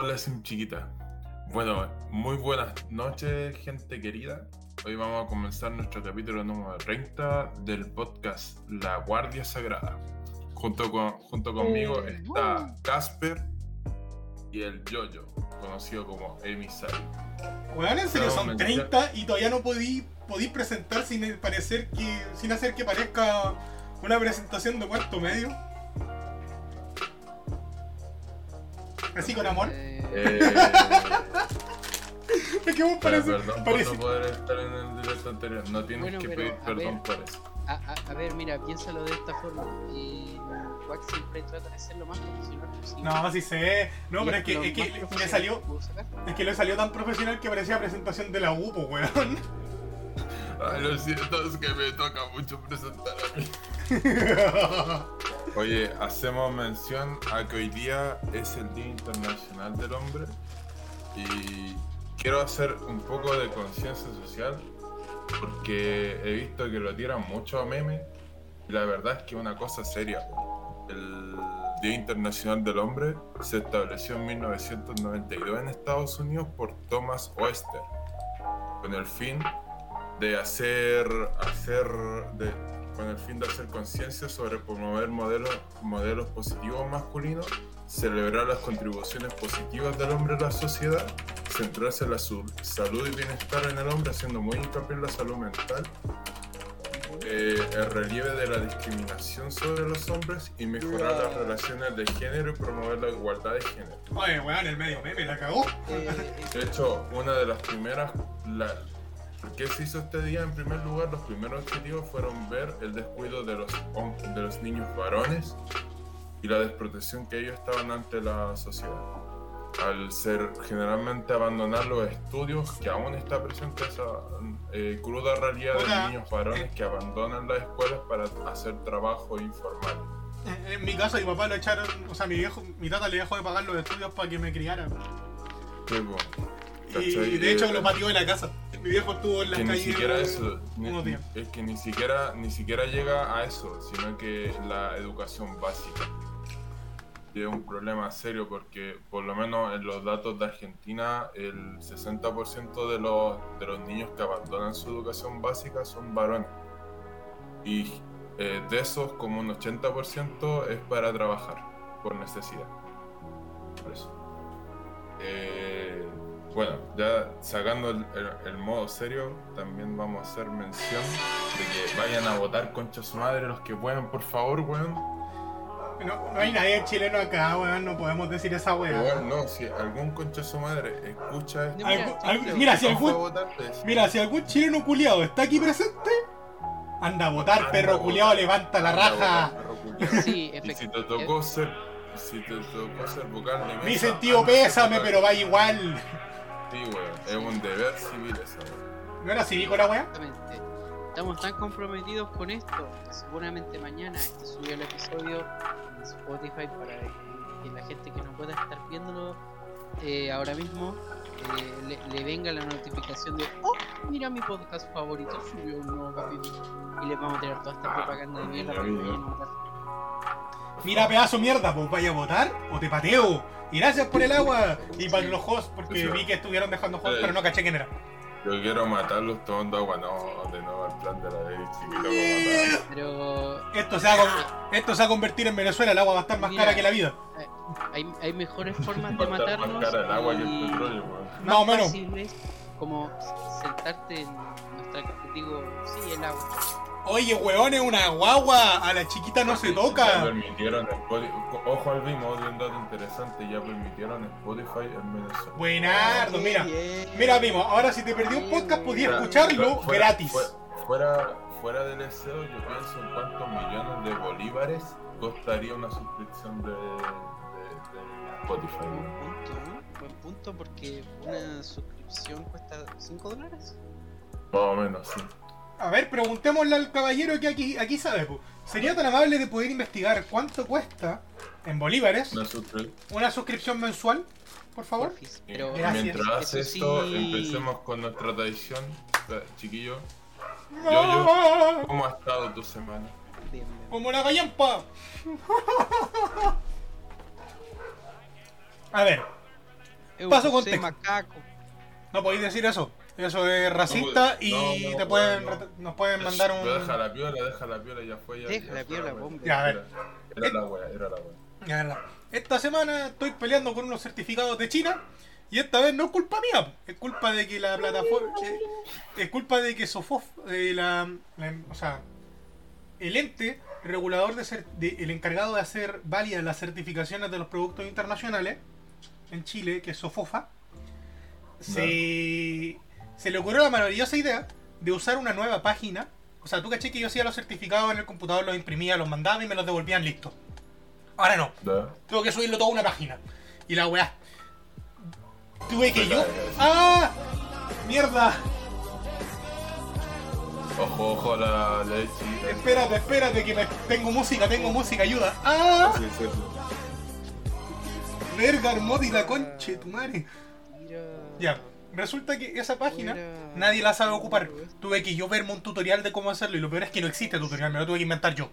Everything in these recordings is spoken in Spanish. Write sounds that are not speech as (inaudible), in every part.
Hola, Sim Chiquita. Bueno, muy buenas noches, gente querida. Hoy vamos a comenzar nuestro capítulo número 30 del podcast La Guardia Sagrada. Junto, con, junto conmigo Eh, está Casper y el Yoyo, conocido como Emisari. Weón, en serio son me 30 y todavía no podí, podí presentar sin parecer que. sin hacer que parezca una presentación de cuarto medio. Así con amor. Eh, (laughs) Es que vos parece. perdón por no poder estar en el directo anterior. No tienes Bueno, que pedir perdón ver. por eso. a, a- a ver, mira, piénsalo de esta forma. Eh, Wax siempre trata de ser lo más profesional posible. No, sí sé. No, Y pero es que, es que profesional salió. que. Es que le salió tan profesional que parecía presentación de la UPO, weón. Ay, (laughs) lo siento, es que me toca mucho presentar a mí. (laughs) Oye, hacemos mención a que hoy día es el Día Internacional del Hombre y quiero hacer un poco de conciencia social porque he visto que lo tiran mucho a memes y la verdad es que es una cosa seria. El Día Internacional del Hombre se estableció en 1992 en Estados Unidos por Thomas Oester con el fin de hacer, hacer de, con el fin de hacer conciencia sobre promover modelos, modelos positivos masculinos, celebrar las contribuciones positivas del hombre a la sociedad, centrarse en la salud y bienestar en el hombre, haciendo muy hincapié en la salud mental, eh, el relieve de la discriminación sobre los hombres y mejorar las relaciones de género y promover la igualdad de género. Oye, weón, el medio meme la cagó. Eh, De hecho, una de las primeras. La, ¿Por qué se hizo este día? En primer lugar, los primeros objetivos fueron ver el descuido de los, de los niños varones y la desprotección que ellos estaban ante la sociedad. Al ser generalmente abandonar los estudios, que aún está presente esa eh, cruda realidad de Hola. niños varones que abandonan las escuelas para hacer trabajo informal. En, en mi casa, mi papá lo echaron. O sea, mi viejo, mi tata le dejó de pagar los estudios para que me criara. Tipo, Y, ¿cachai? de hecho Eh, lo pateó de la casa. Mi viejo estuvo en la que calle. ni siquiera eso ni- es que ni siquiera ni siquiera llega a eso sino que la educación básica. Y es un problema serio porque por lo menos en los datos de Argentina el 60% de los de los niños que abandonan su educación básica son varones. Y eh, de esos como un 80% es para trabajar por necesidad. Por eso. Eh, bueno, ya sacando el, el- el modo serio, también vamos a hacer mención de que vayan a votar concha su madre los que puedan, por favor, weón. No, no hay nadie chileno acá, weón. No podemos decir esa weá. Weón, no, si algún concha su madre escucha esto, Mira, si algún, votar, pues, mira, si algún chileno culiado está aquí presente, anda a votar, anda perro culiado, levanta la raja. votar. Sí, Y si te tocó ser, si te tocó ser vocal de mesa, Mi sentido pésame, pero va igual. Sí, weón, es un deber civil eso, weón. ¿No era cívico la weá? Exactamente. Estamos tan comprometidos con esto que seguramente mañana este subió el episodio en Spotify para que la gente que no pueda estar viéndolo eh, ahora mismo eh, le, le venga la notificación de oh mira mi podcast favorito subió un nuevo capítulo y les vamos a tirar toda esta propaganda de mierda para que vayan a votar. Mira, pedazo de mierda, pues vaya a votar o te pateo. Y gracias por el agua. Y para los hosts, porque vi que estuvieron dejando hosts, Eh. pero no caché quién era. Yo quiero matarlos tomando agua, no, de nuevo el plan de la ley para matar. Pero Esto se, va a, con- esto se va a convertir en Venezuela, el agua va a estar más Mira. cara que la vida. hay, hay mejores (laughs) formas de matarnos más cara el agua que el y- petróleo, más Más o menos. como sentarte en nuestra digo sí el agua Oye, weón, es una guagua. A la chiquita no se Ya toca. permitieron Spotify, ojo al mismo, un dato interesante, ya permitieron Spotify en Venezuela. Buenardo, mira. Mira, Mimo, ahora si te perdí un podcast podías escucharlo fuera- gratis. fuera- Fuera, del deseo, yo pienso en cuántos millones de bolívares costaría una suscripción de, de- de Spotify. buen punto ¿eh? buen punto porque una suscripción cuesta 5 dólares Más o menos, sí. A ver, preguntémosle al caballero que aquí, aquí sabe. po. ¿Sería tan amable de poder investigar cuánto cuesta en bolívares Una suscri- una suscripción mensual? Por favor. Pero Gracias. Mientras hace eso esto, sí, empecemos con nuestra tradición. Eh, Chiquillo, ¡Ah! ¿cómo ha estado tu semana? bien, bien. Como la gallampa. A ver, Paso contexto. macaco. No podéis decir eso. Eso es racista No, y no, no, te pueden, nos pueden mandar un. Pero Deja la piola, deja la piola, ya fue. Ya, Deja ya la piola, hombre. Ya, a ver. Era, era la wea, era la wea. Esta semana estoy peleando con unos certificados de China y esta vez no es culpa mía, es culpa de que la plataforma, eh, es culpa de que Sofof, eh, la, la- o sea, el ente regulador de, cer- de- el encargado de hacer válidas las certificaciones de los productos internacionales en Chile, que es Sofofa, se, se le ocurrió la maravillosa idea de usar una nueva página. O sea, tú caché que yo hacía los certificados en el computador, los imprimía, los mandaba y me los devolvían listos. Ahora no, tengo que subirlo todo a una página. Y la weá. Tuve que yo. ¡Ah! ¡Mierda! Ojo, ojo, la, la de chiquita. Espérate, espérate, que me... tengo música, tengo música, ayuda. ¡Ah! Sí, sí, sí. Verga, Armodi, la conche, tu madre. Ya, resulta que esa página Mira. nadie la sabe ocupar. Tuve que yo verme un tutorial de cómo hacerlo y lo peor es que no existe tutorial, me lo tuve que inventar yo.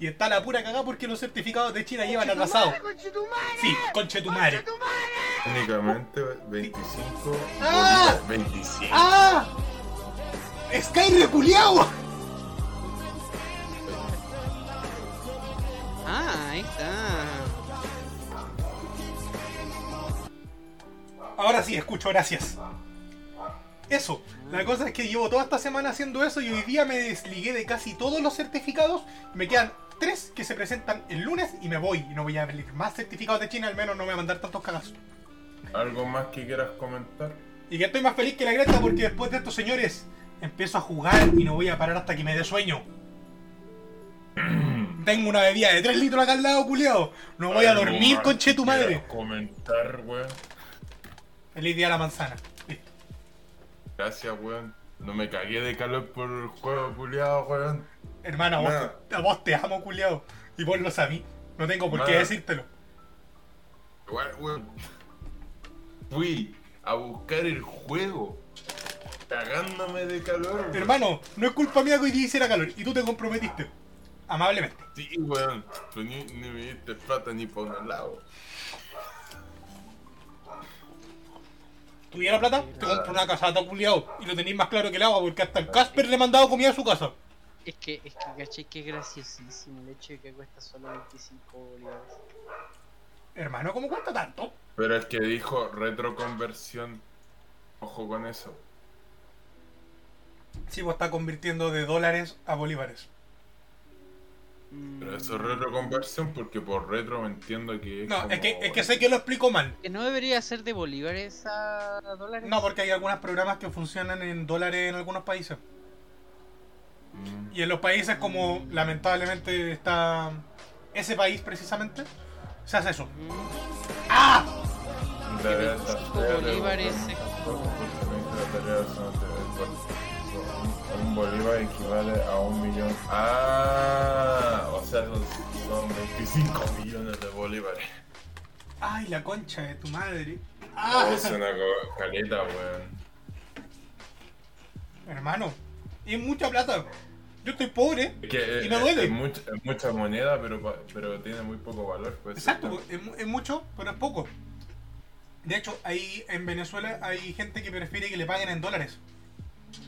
Y está la pura cagada porque los certificados de China llevan atrasados. Sí, conche tu madre. Únicamente 25. ¡Ah! 25. ¡Ah! ¡Sky reculeado! Ah, ahí está. Ahora sí, escucho, gracias. Eso, la cosa es que llevo toda esta semana haciendo eso y hoy día me desligué de casi todos los certificados. Me quedan tres que se presentan el lunes y me voy. Y no voy a abrir más certificados de China, al menos no me voy a mandar tantos cagazos. ¿Algo más que quieras comentar? Y que estoy más feliz que la Greta porque después de estos señores empiezo a jugar y no voy a parar hasta que me dé sueño. (clears throat) Tengo una bebida de 3 litros acá al lado, culiao. No voy a ¿Algo dormir, conche tu madre. comentar, weón. Feliz día a la manzana. Listo. Gracias, weón. No me cagué de calor por el juego, culiado, weón. Hermano, a vos, te- vos te amo, culiao. Y vos lo sabí. No tengo por qué decírtelo. Igual, weón. Fui a buscar el juego. Cagándome de calor, weón. Hermano, no es culpa mía que hoy día hiciera calor. Y tú te comprometiste. Amablemente. Sí, weón. Tú ni, ni me diste plata ni por un lado. ¿Tuviera plata? Te compro una casata, culiao. Y lo tenéis más claro que el agua porque hasta el Casper le he mandado comida a su casa. Es que, es que, caché que es graciosísimo el hecho de que cuesta solo 25 bolívares. Hermano, ¿cómo cuesta tanto? Pero el que dijo retroconversión. Ojo con eso. Sí, vos está convirtiendo de dólares a bolívares. Pero eso es retroconversión porque por retro me entiendo que es. No, como- es que, es que sé que lo explico mal. Que no debería ser de bolívares a dólares. No, porque hay algunos programas que funcionan en dólares en algunos países. Mm. Y en los países como lamentablemente está ese país precisamente, se hace eso. Mm, ¡Ah! En realidad está 25 fea de bolívares es como- Un- bolívar equivale a un millón. Ah, o sea, son, son 25 millones de bolívares. ¡Ay, la concha de tu madre! ¡Ah! Es una caleta, weón. Hermano, es mucha plata. Yo estoy pobre. Que Y me duele. Es, mucha, mucha moneda, pero, pero tiene muy poco valor. Pues, Exacto, es, es mucho, pero es poco. De hecho, ahí en Venezuela hay gente que prefiere que le paguen en dólares.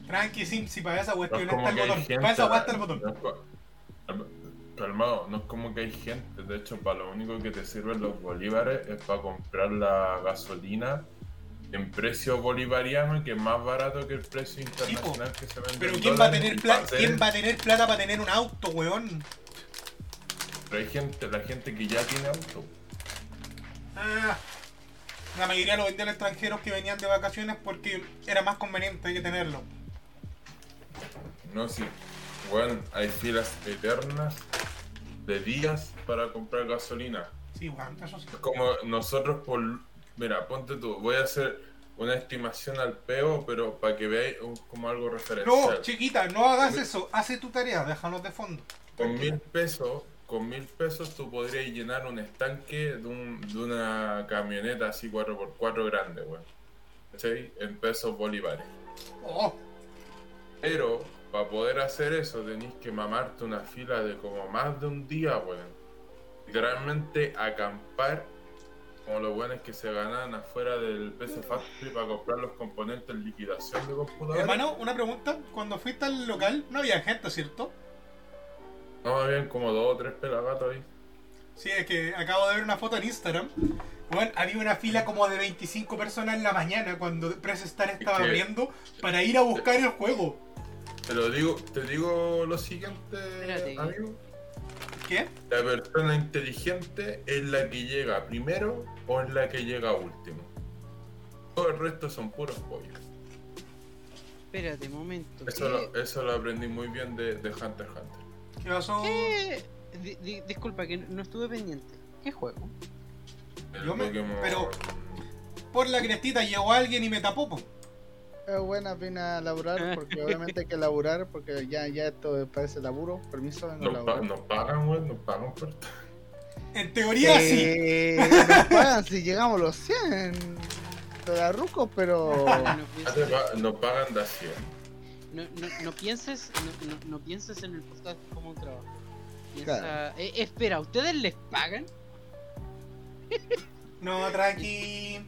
Tranqui, sim, si para esa No cuestión es está el botón. gente. Para esa weá está el botón. no Calmado, no es como que hay gente. De hecho, para lo único que te sirven los bolívares es para comprar la gasolina en precio bolivariano, que es más barato que el precio internacional que se vende. Pero ¿quién va, a tener y pla- pa' hacer- ¿quién va a tener plata para tener un auto, weón? Pero hay gente, la gente que ya tiene auto. Ah, la mayoría lo vendían extranjeros que venían de vacaciones porque era más conveniente que tenerlo. No, sí. Bueno, hay filas eternas de días para comprar gasolina. Sí, weón, eso sí. Como nosotros por... Mira, ponte tú, voy a hacer una estimación al peo, pero para que veáis como algo No, referencial. chiquita, no hagas eso. Hace tu tarea, déjanos de fondo. con mil pesos, con mil pesos tú podrías llenar un estanque de, un- de una camioneta así 4x4 grande, weón. ¿Cachai? En pesos bolívares. Oh, Pero para poder hacer eso tenéis que mamarte una fila de como más de un día, weón. Literalmente acampar como los buenos que se ganan afuera del PC Factory para comprar los componentes en liquidación de computadores. Hermano, una pregunta. Cuando fuiste al local, no había gente, ¿cierto? No, habían como dos o tres pelagatos ahí. Sí, es que acabo de ver una foto en Instagram. Bueno, había una fila como de 25 personas en la mañana cuando Press Star estaba que- abriendo para ir a buscar el juego. Te lo digo, te digo lo siguiente, Espérate. amigo. ¿Qué? La persona inteligente es la que llega primero o es la que llega último. Todo el resto son puros pollos. Espérate, momento. Eso lo, eso lo aprendí muy bien de, de Hunter x Hunter. ¿Qué pasó? ¿Qué? Di- di- disculpa que no estuve pendiente. ¿Qué juego? El Yo me- Pokémon- pero- Por la crestita llegó alguien y me tapó, po. Es buena pena laburar porque obviamente hay que laburar porque ya, ya esto parece laburo. Permiso, vengo a Nos, pa- laburar. nos pagan, weón, nos pagan por. En teoría sí. Eh, nos pagan si llegamos a los 100 pegarrucos, pero Ah, Nos pagan de a 100. No, no- no pienses, no, no- no pienses en el podcast como un trabajo. Piensa, eh, espera, ¿ustedes les pagan? No, tranqui.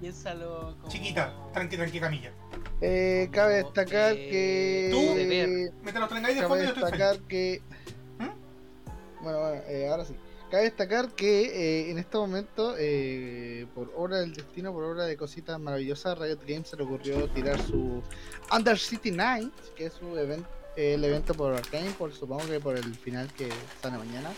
Piénsalo como... Chiquita, tranqui, tranqui, camilla. eh, cabe destacar que. Tú-. Me te lo de Cabe fondo y yo estoy feliz. destacar que. Bueno, bueno, eh, ahora sí. Cabe destacar que eh, en este momento, eh, por obra del destino, por obra de cositas maravillosas, Riot Games se le ocurrió tirar su Under City Night, que es su event- el evento por Arcane, por supongo que por el final que sale mañana.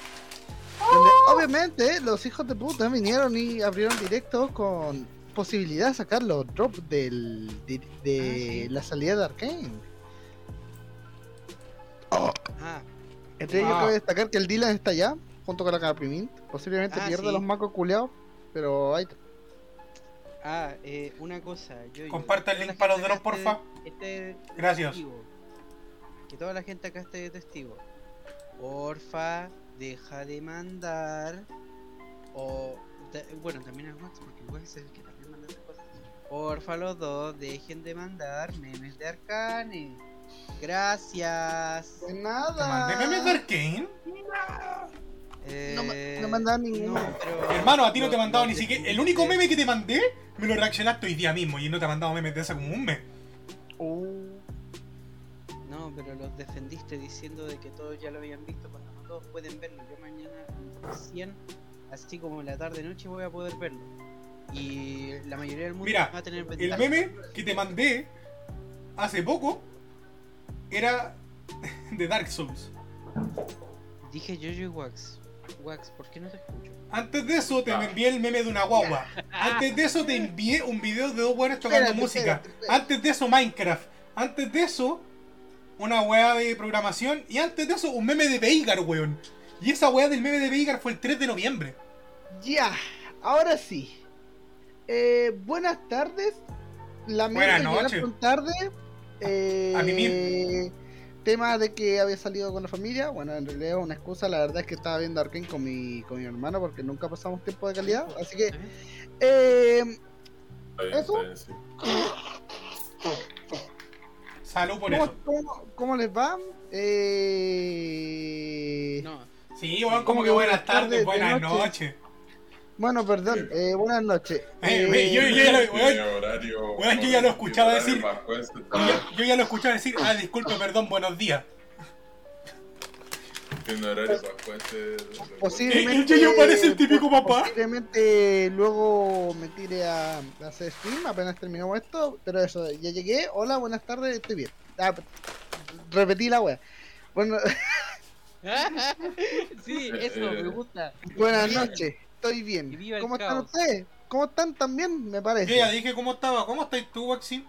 Donde obviamente los hijos de puta vinieron y abrieron directos con posibilidad de sacar los drops del, de, de Ah, sí. la salida de Arcane. Ah, Entre ellos Ah. cabe destacar que el Dylan está allá, junto con la Caprimint. Posiblemente Ah, pierda sí. los macos culeados, pero ahí está. ah eh, una cosa. Yo, Comparta el toda la link para los acá porfa. esté Gracias. testigo. Que toda la gente acá esté de testigo. Porfa, deja de mandar. O. bueno, también el Wax, porque el Wax es el que también manda esas cosas. Porfa, los dos, dejen de mandar memes de Arcane. Gracias. De ¿Te nada. mandé memes de Arcane? No me- Eh, no mandaban ninguno. no, pero- Hermano, a ti no te he lo- mandado ni siquiera. El defendiste. único meme que te mandé me lo reaccionaste hoy día mismo y no te he mandado memes de hace como un mes. Uh, No, pero los defendiste diciendo de que todos ya lo habían visto cuando no todos pueden verlo. Yo mañana recién, así como en la tarde noche voy a poder verlo. Y la mayoría del mundo Mira, va a tener El ventaja. meme que te mandé hace poco era (laughs) de Dark Souls. Dije Jojo y Wax. Wax, ¿por qué no te escucho? Antes de eso te Ah. envié el meme de una guagua. Antes de eso te envié un video de dos buenos tocando Espérate, música. espérate, espérate. Antes de eso Minecraft. Antes de eso una weá de programación. Y antes de eso un meme de Veigar, weón. Y esa weá del meme de Veigar fue el 3 de noviembre. ya, ahora sí. Eh, buenas tardes. Lamento Buenas noches. tarde. Eh, A mimir. Tema de que había salido con la familia. Bueno, en realidad es una excusa. La verdad es que estaba viendo Arkane con mi, con mi hermano porque nunca pasamos tiempo de calidad. Así que, eh, bien, ¿Eso? está bien, sí. Salud por ¿cómo, eso. cómo- cómo les va? Eh, No, Sí, weón, como ¿Cómo que buenas tardes, tardes, de buenas noche? Bueno, perdón. Eh, buenas noches. Eh, Eh, yo- yo ya lo- weón, Tiene horario- weón, yo ya lo escuchaba decir- ese, Yo ya, yo ya lo escuchaba decir, ah, disculpe, perdón, buenos días. Tiene horario bajo ese. Posiblemente. El Yayo parece el típico papá. Posiblemente luego me tire a, a hacer stream apenas terminamos esto. Pero eso, ya llegué. Hola, buenas tardes, estoy bien. Ah, repetí la wea. Bueno, (laughs) (laughs) sí, eso, me gusta. buenas noches, estoy bien. ¿Cómo están caos. ustedes? ¿Cómo están también? Me Yo parece. ya dije cómo estaba, ¿cómo estás tú, Waxi?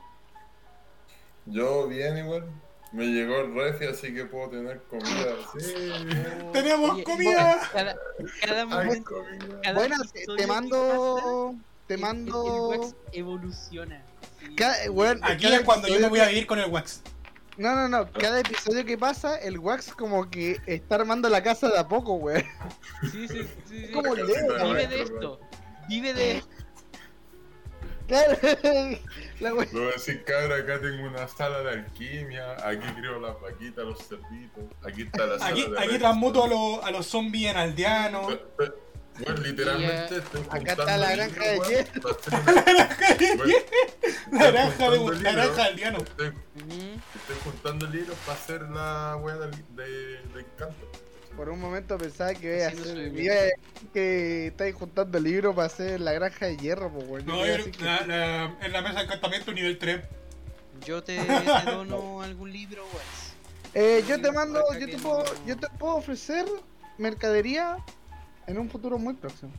Yo bien igual. Me llegó el refi, así que puedo tener comida. Sí. (laughs) Tenemos Oye, comida. Cada, cada Hay momento, comida. cada Bueno, te, mando. Te el- mando. El, Wax evoluciona. Sí. Cada- weón, Aquí cada es cuando yo me voy a vivir con el Wax. No, no, no. Cada episodio que pasa, el Wax como que está armando la casa de a poco, weón. Sí, sí, sí. sí. Como La Leo. Vive de esto. Vive de esto. Claro, (laughs) la weón. Luego decir, cabra, acá tengo una sala de alquimia, aquí creo las vaquitas, los cerditos, aquí está la sala Aquí, de aquí transmuto a, los- a los zombies en aldeanos. Bueno, literalmente estoy Acá está (laughs) la granja de weón, hierro. Weón, Naranja de juntando libros. naranja aldeano. Estoy, Ujú. estoy juntando libros para hacer la wea del de, de encanto. Por un momento pensaba que iba a hacer. que estáis juntando libros para hacer la granja de hierro, pues, weón. No, Yo iba a yo- decir que- la- la- en la mesa de encantamiento nivel 3. Yo te, te (laughs) dono algún libro, Wes. Eh, yo te mando, yo te puedo, no- yo te puedo ofrecer mercadería en un futuro muy próximo.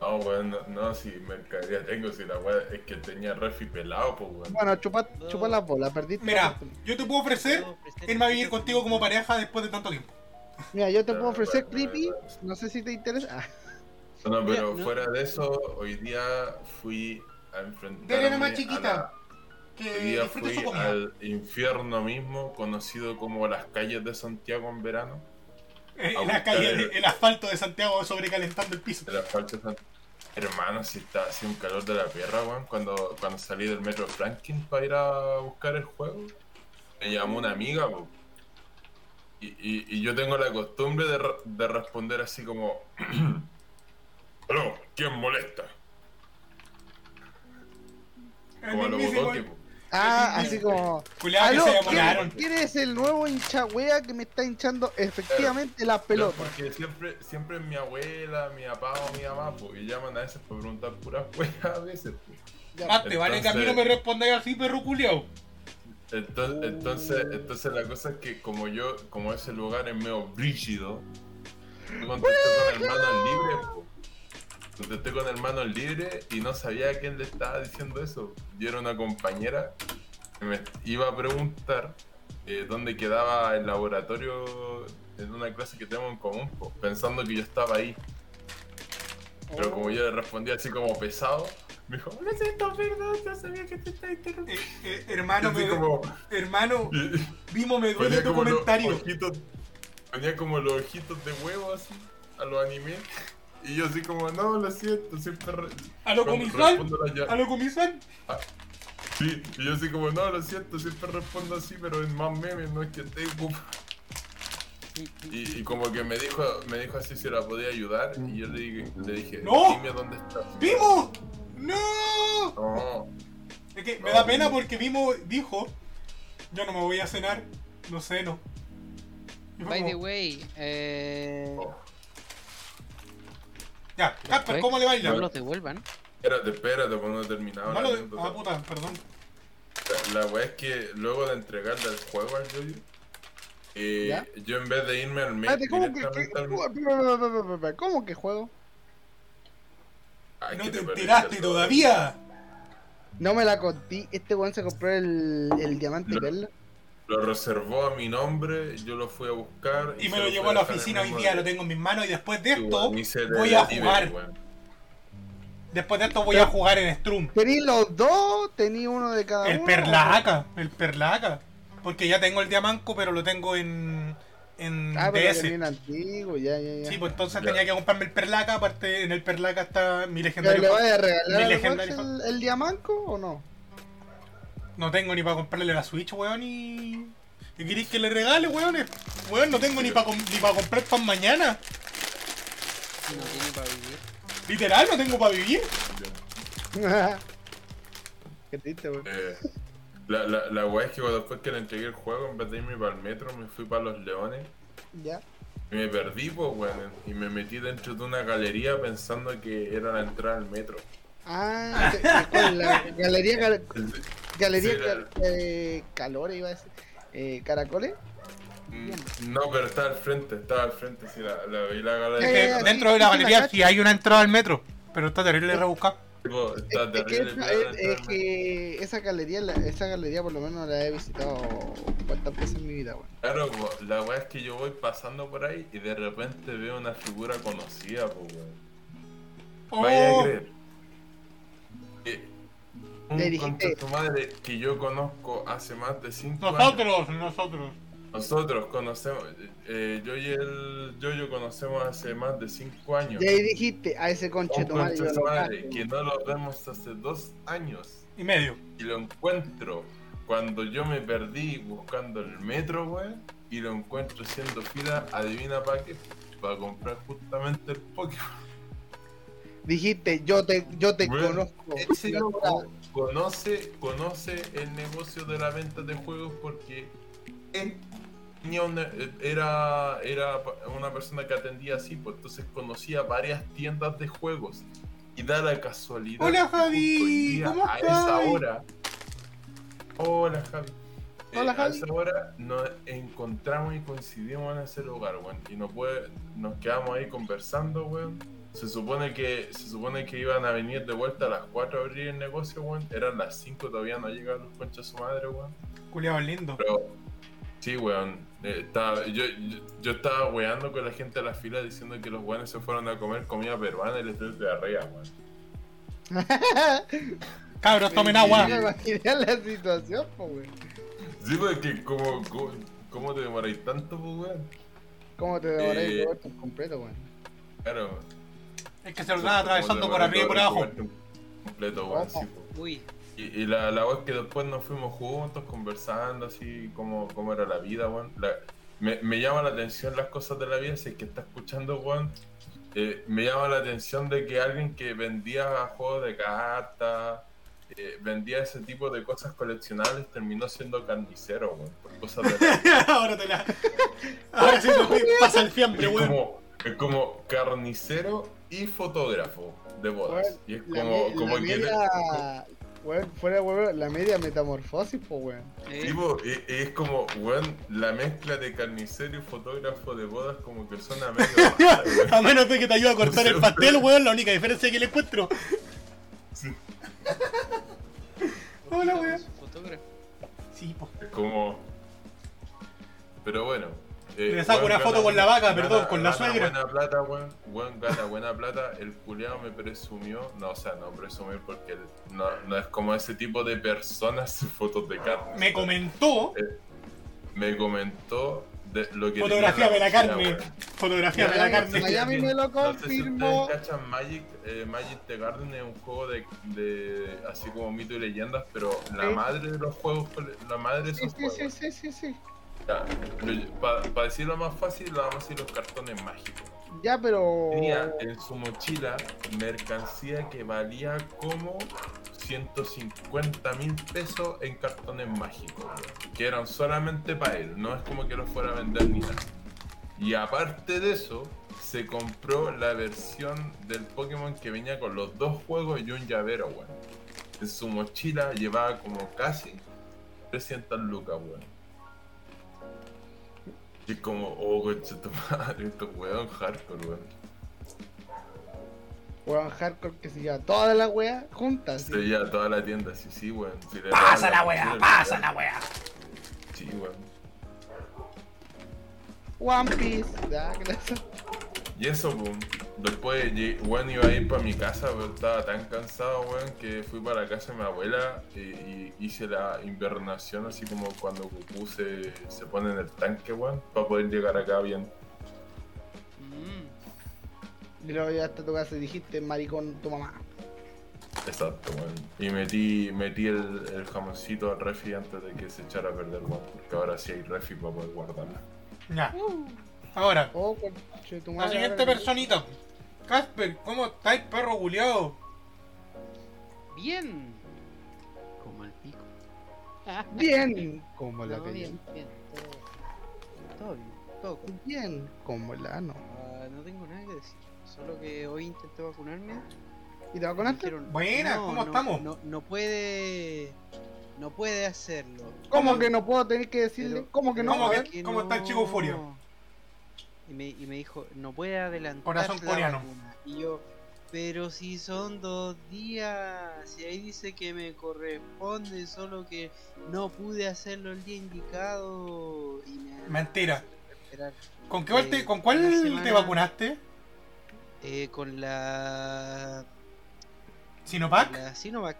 No, weón, no, no, si mercadería tengo, si la wea es que tenía refi pelado, pues weón. Bueno, chupa, chupa la bola, perdiste. la Mira, yo te puedo ofrecer irme a vivir contigo como pareja después de tanto tiempo. Mira, yo te puedo ofrecer bueno, creepy, no sé si te interesa. Ah, No, pero Mira, no. fuera de eso, hoy día fui a enfrentarme Dele nomás a chiquita. la- Que Hoy día fui al infierno mismo, conocido como las calles de Santiago en verano. (laughs) La calle, el- el asfalto de Santiago sobrecalentando el piso. De las partes de Santiago. Hermano, si está así un calor de la perra, weón. Cuando, cuando salí del metro Franklin para ir a buscar el juego, me llamó una amiga, po. Y, y, y yo tengo la costumbre de, re- de responder así como: (clears throat) Aló, ¿quién molesta? El Como a lo mismísimo- bodoque, po. Ah, Sí, sí, así sí. como. Culeado que Aló, se ¿quién, demoraron. quién es el nuevo hincha wea que me está hinchando efectivamente las Pero pelotas? Porque siempre, siempre mi abuela, mi papá o mi mamá, po, y llaman a veces para preguntar puras (laughs) weas a veces, po. Ya, Más te vale que a mí no me respondáis así, perro culiao. Entonces, entonces, entonces la cosa es que como yo, como ese lugar es medio brígido, yo contesté con el mano libre, po. Contesté con el mano libre y no sabía a quién le estaba diciendo eso. Yo era una compañera que me iba a preguntar eh, dónde quedaba el laboratorio en una clase que tenemos en común, po, pensando que yo estaba ahí. Pero como yo le respondí así como pesado, me dijo, lo siento, perdón, no sabía que te estaba interrumpiendo. Eh, eh, hermano, me, como- hermano, (laughs) Vimo, me duele tu comentario. ojitos, ponía como los ojitos de huevo así a los animes. Y yo así como, no, lo siento, siempre re- ¿A lo comisal? ¿A lo comisal? Sí, y yo así como, no, lo siento, siempre respondo así, pero es más meme, no es que ocupado. Y, y como que me dijo, me dijo así si la podía ayudar y yo le dije, le dije, ¡No! dime dónde estás. ¡Vimo! ¡No! No, Es que me da pena Vimo. porque Vimo dijo, yo no me voy a cenar, no ceno. By the way, eh, no. Ya, Casper, Después, ¿cómo le no baila? los devuelvan. Espérate, espérate, pues no he terminado. No la lo- anécdota. Ah, puta, perdón. La, la wea es que luego de entregarle el juego al Yoyo, eh, ¿Ya? yo en vez de irme al main Espérate, ¿cómo que, directamente que- al cómo- ¿Cómo que juego? Ay, No te perdiste enteraste todo. todavía. No me la conté. Este weón se compró el, el diamante y No. perla. Lo reservó a mi nombre, yo lo fui a buscar. Y me lo llevó a la el oficina hoy día, lo tengo en mis manos y después de esto voy a jugar. weón. Después de esto voy a jugar en Strum. Tení los dos, tení uno de cada El uno. Perlaca, el Perlaca. Porque ya tengo el Diamanco, pero lo tengo en, en Ah, pero DS. antiguo, ya, ya, ya. Sí, pues entonces Ya. tenía que comprarme el Perlaca. Aparte, en el Perlaca está mi ¿Pero legendario. le vaya a regalar mi legendario el, el diamanco o no? No tengo ni para comprarle la Switch, weón, y... ¿Y queréis que le regale, weón? Weón, no tengo ni para ni pa comprar pan mañana. No tiene para vivir. Literal, no tengo para vivir. (laughs) Qué triste, weón. Eh, la, la, la wea es que cuando después que le entregué el juego, en vez de irme para el metro, me fui para los leones. Ya. Y me perdí, pues, weón. Y me metí dentro de una galería pensando que era la entrada al metro. Ah, te- te- ¿cuál? la galería, gal- galería Sí, eh, calores, iba a decir. Eh, caracoles. Mm, No, pero estaba al frente, estaba al frente, sí, la, la vi la Eh, galería. sí, dentro de la galería sí hay una entrada al metro. Pero está terrible rebuscada. Tipo, Es, está es que, esa, es, es que galería, la- esa galería por lo menos la he visitado cuantas veces en mi vida, weón. Claro, la weá es que yo voy pasando por ahí y de repente veo una figura conocida, pues weón. Vaya a Oh, creer. Le dijiste- contra su madre que yo conozco hace más de 5 años. nosotros, nosotros. Nosotros conocemos, eh, yo y el yo conocemos hace más de 5 años. Y ahí dijiste, a ese conche tu madre, yo lo madre que no lo vemos hace 2 años. Y medio. Y lo encuentro cuando yo me perdí buscando el metro, weón. Y lo encuentro haciendo fila, adivina para qué, para comprar justamente el Pokémon. Dijiste, yo te, yo te Bueno, conozco. Ese loco conoce, conoce el negocio de la venta de juegos porque una- era, era una persona que atendía así, pues entonces conocía varias tiendas de juegos. Y da la casualidad. Hola, Javi, ¿cómo A estás? esa hora. Hola Javi. Eh, Hola, A Javi. esa hora nos encontramos y coincidimos en ese lugar, weón. Y nos, puede, nos quedamos ahí conversando, weón. Se supone que se supone que iban a venir de vuelta a las 4 a abrir el negocio, weón. Eran las 5, todavía no llegan los conchas su madre, weón. Culeado lindo. Pero sí, weón. eh, estaba- yo, yo, yo estaba weando con la gente de la fila diciendo que los weones se fueron a comer comida peruana y les dio diarrea, weón. (laughs) Cabros, tomen Me agua. imaginé la situación, po, weón. Sí, porque como, como, ¿cómo te demoráis tanto, pues, weón? ¿Cómo te demoráis Eh, de vuelta por completo, weón? Claro. Es que se lo estaba atravesando por arriba y por abajo. Completo, weón. Uy, Y, y la, la es que después nos fuimos juntos conversando así como cómo era la vida, weón. Me, me llama la atención las cosas de la vida, si es que está escuchando, weón. eh, me llama la atención de que alguien que vendía juegos de cartas, eh, vendía ese tipo de cosas coleccionables, terminó siendo carnicero, weón. Por cosas de la vida. (laughs) Ahora te la. Ahora sí me pasa el fiambre, Es weón. como, es como carnicero y fotógrafo de bodas. Y es La, como, me- como la media... Weón, fuera, weón, la media metamorfosis, po, weón. eh, Tipo, es, es como, weón, la mezcla de carnicero y fotógrafo de bodas como que medio (laughs) mala, weón. A menos de que te ayude a cortar el pastel, weón, la única diferencia que le encuentro. Sí. (laughs) Hola, weón. fotógrafo. Sí, po. Es como... Pero bueno. Eh, Le saco una foto gana- con la vaca, gana- perdón, con la gana suegra. buena plata, weón. Weón gana buena plata. El culiao me presumió... No, o sea, no presumir porque él no, no es como ese tipo de personas (laughs) fotos de carne. Me comentó. Me comentó de lo que... Fotografía de la carne. Fotografía de la carne. Miami me lo No sé si confirmó. cachan Magic, eh, Magic the Garden es un juego de, de así como mito y leyendas, pero la Sí. madre de los juegos, la madre de Sí, esos sí, sí, juegos. sí, sí, sí. Para decirlo más fácil, vamos a decir los cartones mágicos. Ya, pero... Tenía en su mochila mercancía que valía como 150 mil pesos en cartones mágicos, que eran solamente para él, no es como que los fuera a vender ni nada. Y aparte de eso, se compró la versión del Pokémon que venía con los dos juegos y un llavero, weón. En su mochila llevaba como casi 300 lucas, weón. Y es como, oh, concha tu (laughs) madre, estos weón hardcore, weón. Weón hardcore que se lleva toda la wea juntas. Se veía toda la tienda, sí, sí, weón. Si Pasa daban la weá, mochila, pasa la weá. Sí, weón. One Piece. Ya, gracias. Y eso, pues, después, weón, iba a ir para mi casa, pero estaba tan cansado, weón, que fui para la casa de mi abuela y, y hice la invernación, así como cuando Goku se, se pone en el tanque, weón, para poder llegar acá bien. Mm, Y luego llegaste a tu casa y dijiste, maricón, tu mamá. Exacto, weón. Y metí, metí el, el jamoncito al refri antes de que se echara a perder, weón, porque ahora sí hay refri para poder guardarla. Ya. Ahora, Oh, la siguiente personita. Casper, ¿cómo estáis, perro culiao? Bien. Como el pico. (laughs) Bien, como la No, que bien, bien. Todo, todo bien. Todo cool. Bien, como el ano. Ah, no tengo nada que decir. Solo que hoy intenté vacunarme. ¿Y te vacunaste? Buena, no, ¿cómo no, estamos? No, no puede. No puede hacerlo. ¿Cómo que no puedo tener que decirle? Pero- ¿Cómo que no? ¿Cómo que- cómo está el chico Euforia? Y me, y me dijo, no puede adelantar Corazón la coreano. vacuna. Y yo, pero si son dos días, y ahí dice que me corresponde, solo que no pude hacerlo el día indicado. Y me Mentira. ¿Con, qué, Eh, ¿Con cuál te vacunaste? Eh, con la, ¿Sinovac? la Sinovac.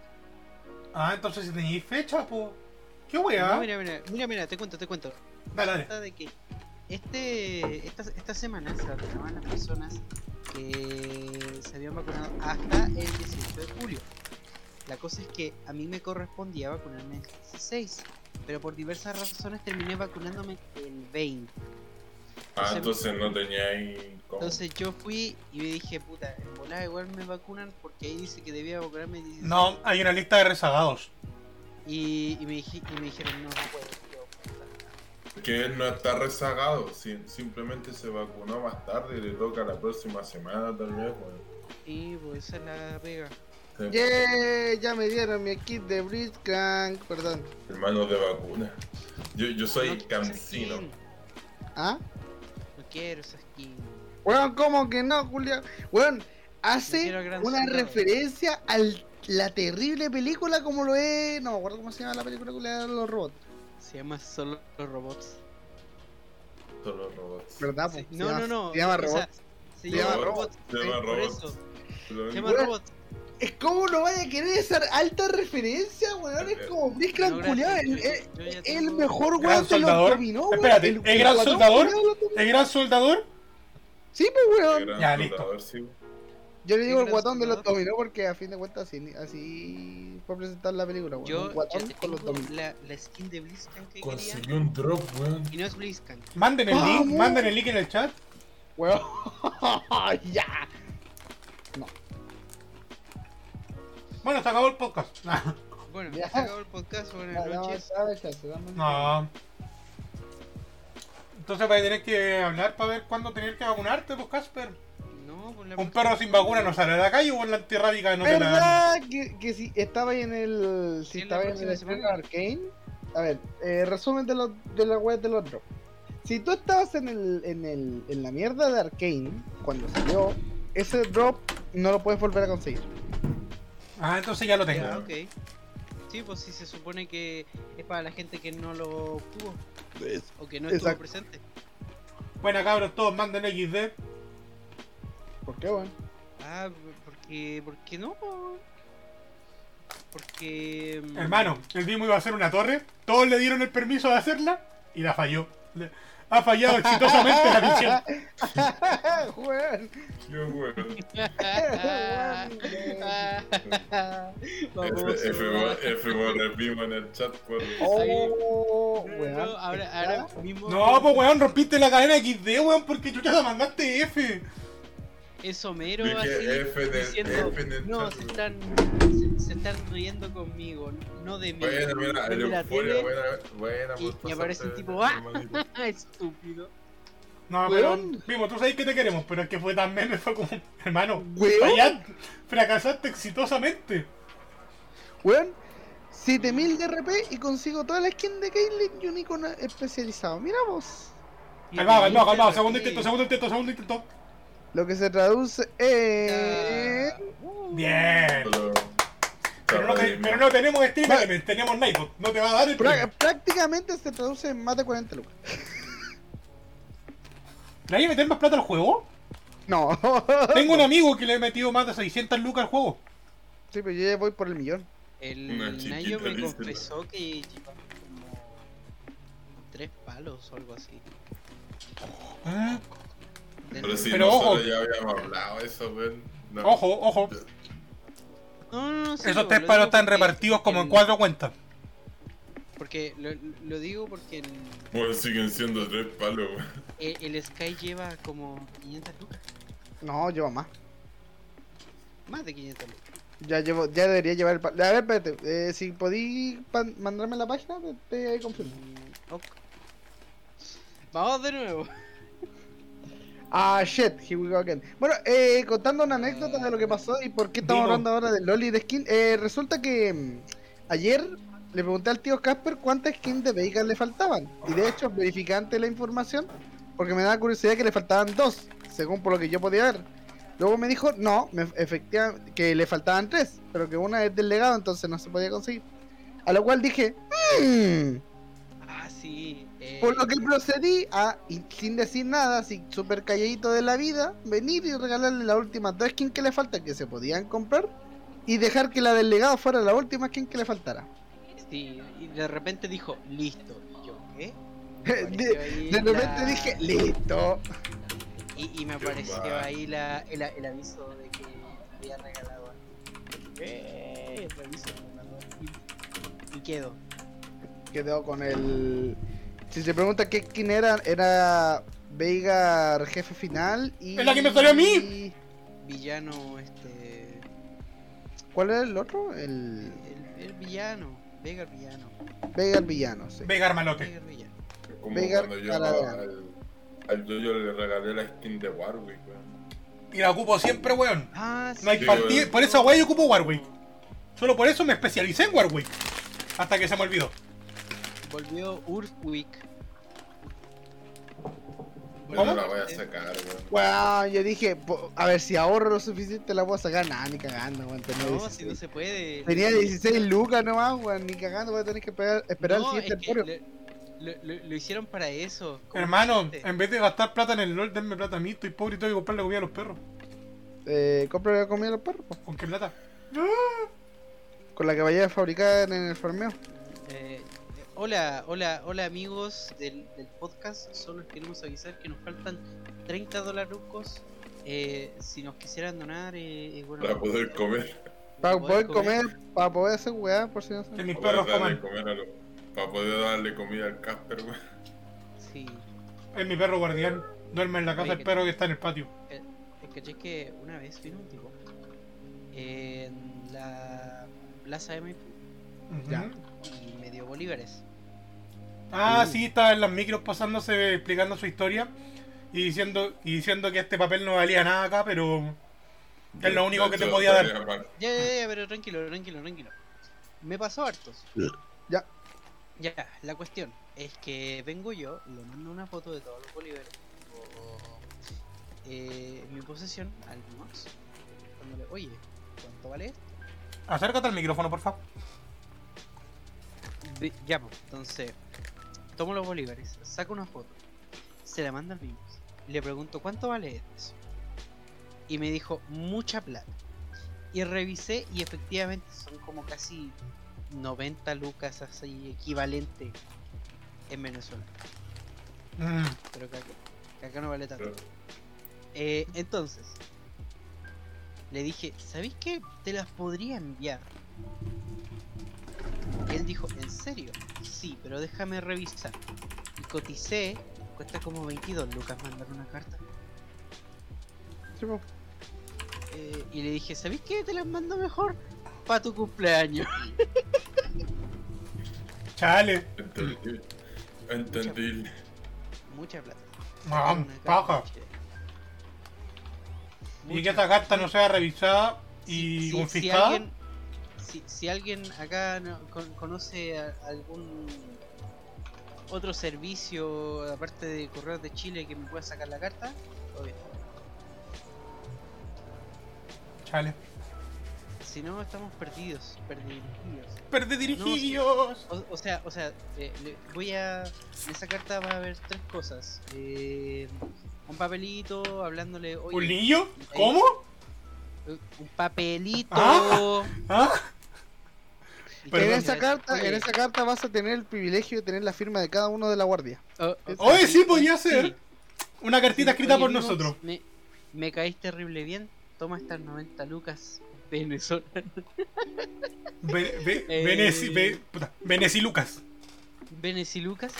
Ah, entonces si tenéis fecha, pues. ¿Qué No, wea? mira, mira, mira, mira, te cuento, te cuento. Dale, dale. De que este, esta, esta semana se vacunaban las personas que se habían vacunado hasta el 18 de julio. La cosa es que a mí me correspondía vacunarme el 16, pero por diversas razones terminé vacunándome el 20. Ah, entonces no tenía ahí. cómo. Entonces yo fui y me dije, puta, en volada igual me vacunan porque ahí dice que debía vacunarme 16. No, hay una lista de rezagados. Y, y, me, dije- y me dijeron, no, no puedo. Que él no está rezagado, si- simplemente se vacunó más tarde y le toca la próxima semana tal vez, weón. Y pues esa es la pega. Sí, Yeah, ya me dieron mi kit de Blitzcrank, perdón. Hermanos de vacuna. Yo, yo soy No campesino. ¿Ah? No quiero esa skin. Weón, ¿cómo que no, Julián? Weón, No hace una soldado. referencia a la terrible película como lo es. No me acuerdo cómo se llama la película de los robots. Se llama solo los robots. Solo robots. ¿Verdad? Sí? Se No, llama- no, no. Se llama o sea, robots. se Se llama robots. Se llama por robots. eso. Lo Se llama robots. Es como no vaya a querer esa alta referencia, weón. Es como Blitzcrank No, culiado. El, el- mejor weón de los soldador. dominó, weón. Espérate, ¿el gran soldador? lo. ¿El gran soldador? Sí, pues, weón. Ya, listo. soldador, sí. Yo le ¿El digo el guatón de los dominó porque a fin de cuentas así, así fue presentar la película, weón. Yo Un ya guatón te con los dominó. la, la skin de Blitzcrank que quería. Conseguí un drop, weón. Y no es Blitzcrank. Manden el link, ¡Vamos! manden el link en el chat. Weón. (laughs) ya. Bueno, se acabó el podcast. (laughs) Bueno, Ya. se acabó el podcast. Buenas noches. ya, ya, se dan- No. Entonces vais a tener que hablar para ver cuándo tener que vacunarte, pues Casper. No, la Un perro sin vacuna no sale a la calle o en la antirrábica no te la dan. ¿Verdad que, que si estaba ahí en el. Si estaba en el semana. Arcane. A ver, eh, resumen de, los de la web de los drops. Si tú estabas en, el, en, el, en la mierda de Arcane cuando salió, ese drop no lo puedes volver a conseguir. Ah, entonces ya lo tengo. Sí, pues sí se supone que es para la gente que no lo obtuvo o que no estuvo Exacto. presente. Bueno, cabros, todos manden XD. ¿Por qué, weón? Ah, porque. ¿Por qué no? po? Porque. mm, Hermano, el Dimo iba a hacer una torre. Todos le dieron el permiso de hacerla y la falló. Le- Ha fallado exitosamente la misión. Weón. Qué weón. Vamos, F, F, vamos. F, volvimos en el chat por. Oh, No, weón. no, ahora, ahora mismo. No, pues weón, rompiste la cadena XD, weón, porque tú ya la mandaste F. Es Homero así diciendo. No, se weón". están, se, se están riendo conmigo, no de mí. Buena, mira, el la euforia, tele, buena, buena. y- y aparece un tipo, ¡ah! (laughs) Estúpido. No, pero, Weón. Vimo, tú sabes que te queremos, pero es que fue tan meme, fue como, hermano, Weón. fallaste, fracasaste exitosamente. Weón, 7000 de RP y consigo toda la skin de Caitlyn y un icono especializado. Mira vos. Calmado, calmado, calmado, segundo intento, segundo intento, segundo intento. Lo que se traduce en. Ah, Bien. Pero- no, te- pero no tenemos Stream tenemos Nightbot, no te va a dar el Prá- premio. prácticamente se traduce en más de 40 lucas. ¿Le hay que meter más plata al juego? No. Tengo un amigo que le ha metido más de 600 lucas al juego. Sí, pero yo ya voy por el millón. El chiquita, Nayo me dice. confesó que lleva como tres palos o algo así. Ah, Pero si Pero ojo. ya habíamos hablado eso, weón. No. Ojo, ojo. No, no, no, sí, Esos tres lo palos están repartidos como en cuatro cuentas. Porque lo, lo digo porque el, Bueno, siguen siendo tres palos, weón. el, el Sky lleva como 500 lucas. No, lleva más. Más de 500 lucas. Ya llevo, ya debería llevar el pa- A ver, espérate. eh, si podí mandarme la página, te, te confirmo. Mm. Vamos de nuevo. Ah, shit, here we go again. Bueno, eh, contando una anécdota de lo que pasó y por qué estamos Digo. hablando ahora del Loli de skin. Eh, resulta que mm, ayer le pregunté al tío Casper cuántas skins de Veigar le faltaban. Y de hecho, verificé antes la información porque me daba curiosidad que le faltaban dos, según por lo que yo podía ver. Luego me dijo, no, me, efectivamente, que le faltaban tres, pero que una es del legado, entonces no se podía conseguir. A lo cual dije, mmm. Eh, Por lo que procedí a, y sin decir nada, así súper calladito de la vida, venir y regalarle las últimas dos skins que le faltan, que se podían comprar, y dejar que la del legado fuera la última skin que le faltara. Sí, y de repente dijo, listo. Y yo, ¿qué? (laughs) De, repente la- dije, listo. Y, y me apareció ahí la, el, el aviso de que había regalado. ¿Qué? El aviso y, y quedó. Quedó con el... Si se pregunta qué skin era, era Veigar jefe final y. Es la que me salió a mí. Villano, este. ¿Cuál era el otro? El. El, el villano. Vega villano. Veigar villano, sí. Vegar malote. Vega villano. Como Vega cuando yo al, al Yoyo le regalé la skin de Warwick, weón. Y la ocupo siempre, weón. Ah, sí. No hay Sí, partida. weón. Por esa weá yo ocupo Warwick. Solo por eso me especialicé en Warwick. Hasta que se me olvidó. Volvió. Yo ¿Cómo? no la voy a sacar, weón. Bueno, yo dije, a ver si ahorro lo suficiente la puedo sacar. Nah, ni cagando, weón. No, 16. si no se puede. Tenía 16 lucas nomás, weón. Ni cagando, voy a tener que esperar, esperar No, el siguiente es que lo, lo- lo- lo hicieron para eso. Hermano, en vez de gastar plata en el LOL, denme plata a mí. Estoy pobre y tengo que comprarle comida a los perros. Eh, la comida a los perros, po, ¿Con qué plata? con la que vaya a fabricar en el farmeo. Eh, hola, hola, hola amigos del, del podcast. Solo les queremos avisar que nos faltan 30 dolarucos. Eh, si nos quisieran donar, eh, eh, bueno, Para poder comer. Para poder comer, para poder hacer weá, por si no Que sé. mis Para perros coman. los- Para poder darle comida al Casper, weón. Sí. Es mi perro guardián. Duerme en la casa del perro que está en el patio. Eh, caché que una vez vino un tipo en la plaza de Maipú. Ya. Dio bolívares. Ah, sí, estaba en las micros pasándose, explicando su historia y diciendo, y diciendo que este papel no valía nada acá, pero es lo único que te podía dar. Ya, ya, ya, pero tranquilo, tranquilo, tranquilo. Me pasó hartos. Ya. Ya, la cuestión es que vengo yo, le mando una foto de todos los bolívares o, eh, en mi posesión al. Preguntándole, oye, ¿cuánto vale esto? Acércate al micrófono, por favor. Ya, pues, entonces, tomo los bolívares, saco una foto, se la manda al Mox. Le pregunto, ¿cuánto vale eso? Y me dijo, mucha plata. Y revisé y efectivamente son como casi 90 lucas así equivalente en Venezuela. Mm, Pero que acá, que acá no vale tanto. Eh, entonces, le dije, ¿sabéis qué? Te las podría enviar. Dijo, ¿en serio? Sí, pero déjame revisar. Y coticé, cuesta como 22 lucas mandar una carta. Sí. Eh, y le dije, ¿sabéis qué? Te las mando mejor para tu cumpleaños. (laughs) chale. Entendí. Entendí. Mucha plata. Paja. chilena. Y que Mucha esta carta no sea revisada y Si- si- Si confiscada. alguien, si, si alguien acá no- con- conoce a- algún otro servicio aparte de Correos de Chile que me pueda sacar la carta, todo bien. Chale. Si no, estamos perdidos, perdidos. Perde dirigidos. O, o sea, o sea, eh, le- voy a. En esa carta va a haber tres cosas. Eh, un papelito hablándole. Oye, ¿Un niño? ahí- ¿Cómo? Eh, Un papelito. Ah. ¿Ah? Pero en esa carta, "Oye, en esa carta vas a tener el privilegio de tener la firma de cada uno de la guardia. oh, oh, Oye, sí, podía sí. ser. Una cartita Sí, escrita oye, por nosotros. Me, me caís terrible bien. Toma estas 90 lucas venezolanas. Ve, ve, Eh. Veneci, ve, puta, Veneci Lucas. Veneci lucas.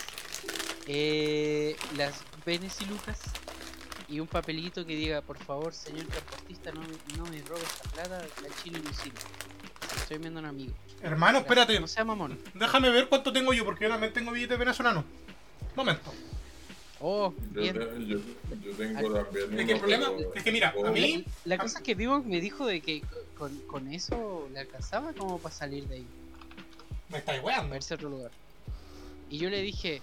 Eh, las Veneci lucas. Y un papelito que diga, por favor, señor transportista, no me, no me robe esta plata, la Chile no sirve. Estoy viendo a un amigo. Hermano, espérate. No sea mamón. Déjame ver cuánto tengo yo, porque yo también tengo billetes venezolanos. Momento. Oh, Yo, bien. te- yo, yo tengo también. Es que el problema pero- es que mira, a mí- La cosa es que Vivo me dijo de que con, con eso le alcanzaba como para salir de ahí, Me estáis para weando. irse a otro lugar. Y yo le dije,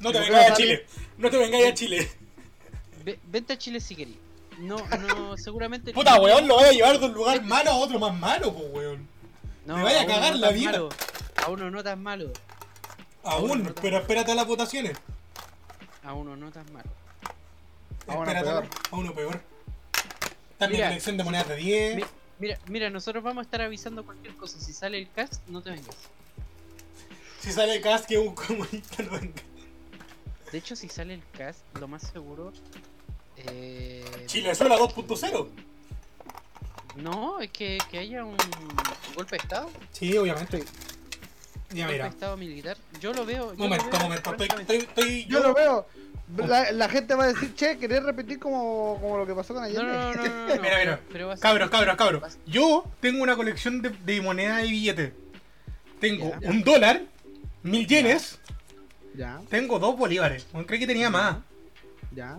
No te vengáis a Chile. No te vengáis a Chile. "Ve- vente a Chile si querí. No, no, seguramente. (laughs) Puta weón, lo voy a llevar de un lugar malo a otro más malo, pues weón. No, me vaya a uno cagar no la vida. malo, a uno no tan malo. Aún, no, pero espérate a las votaciones. A uno no tan malo. A uno espérate peor. a uno peor. Mi Mira, colección de monedas de 10. Mi- Mira, mira, nosotros vamos a estar avisando cualquier cosa. Si sale el cast, no te vengas. Si sale cast que un (laughs) comunista no venga. De hecho, si sale el cast, lo más seguro. Eh, Chilezuela 2.0. No, es que, que haya un golpe de estado. Sí, obviamente. Ya golpe de mira. estado militar. Yo lo veo. yo lo Momento, veo, momento. Estoy, estoy, estoy Yo lo veo. La, la gente va a decir, che, ¿querés repetir como, como lo que pasó con ayer? No, no, no, no, (laughs) no, no, Mira, mira. pero Cabros, cabros, cabros. Yo tengo una colección de, de moneda y billetes. Tengo Ya. un dólar, mil yenes, Ya, tengo dos bolívares. Creí que tenía más. ya,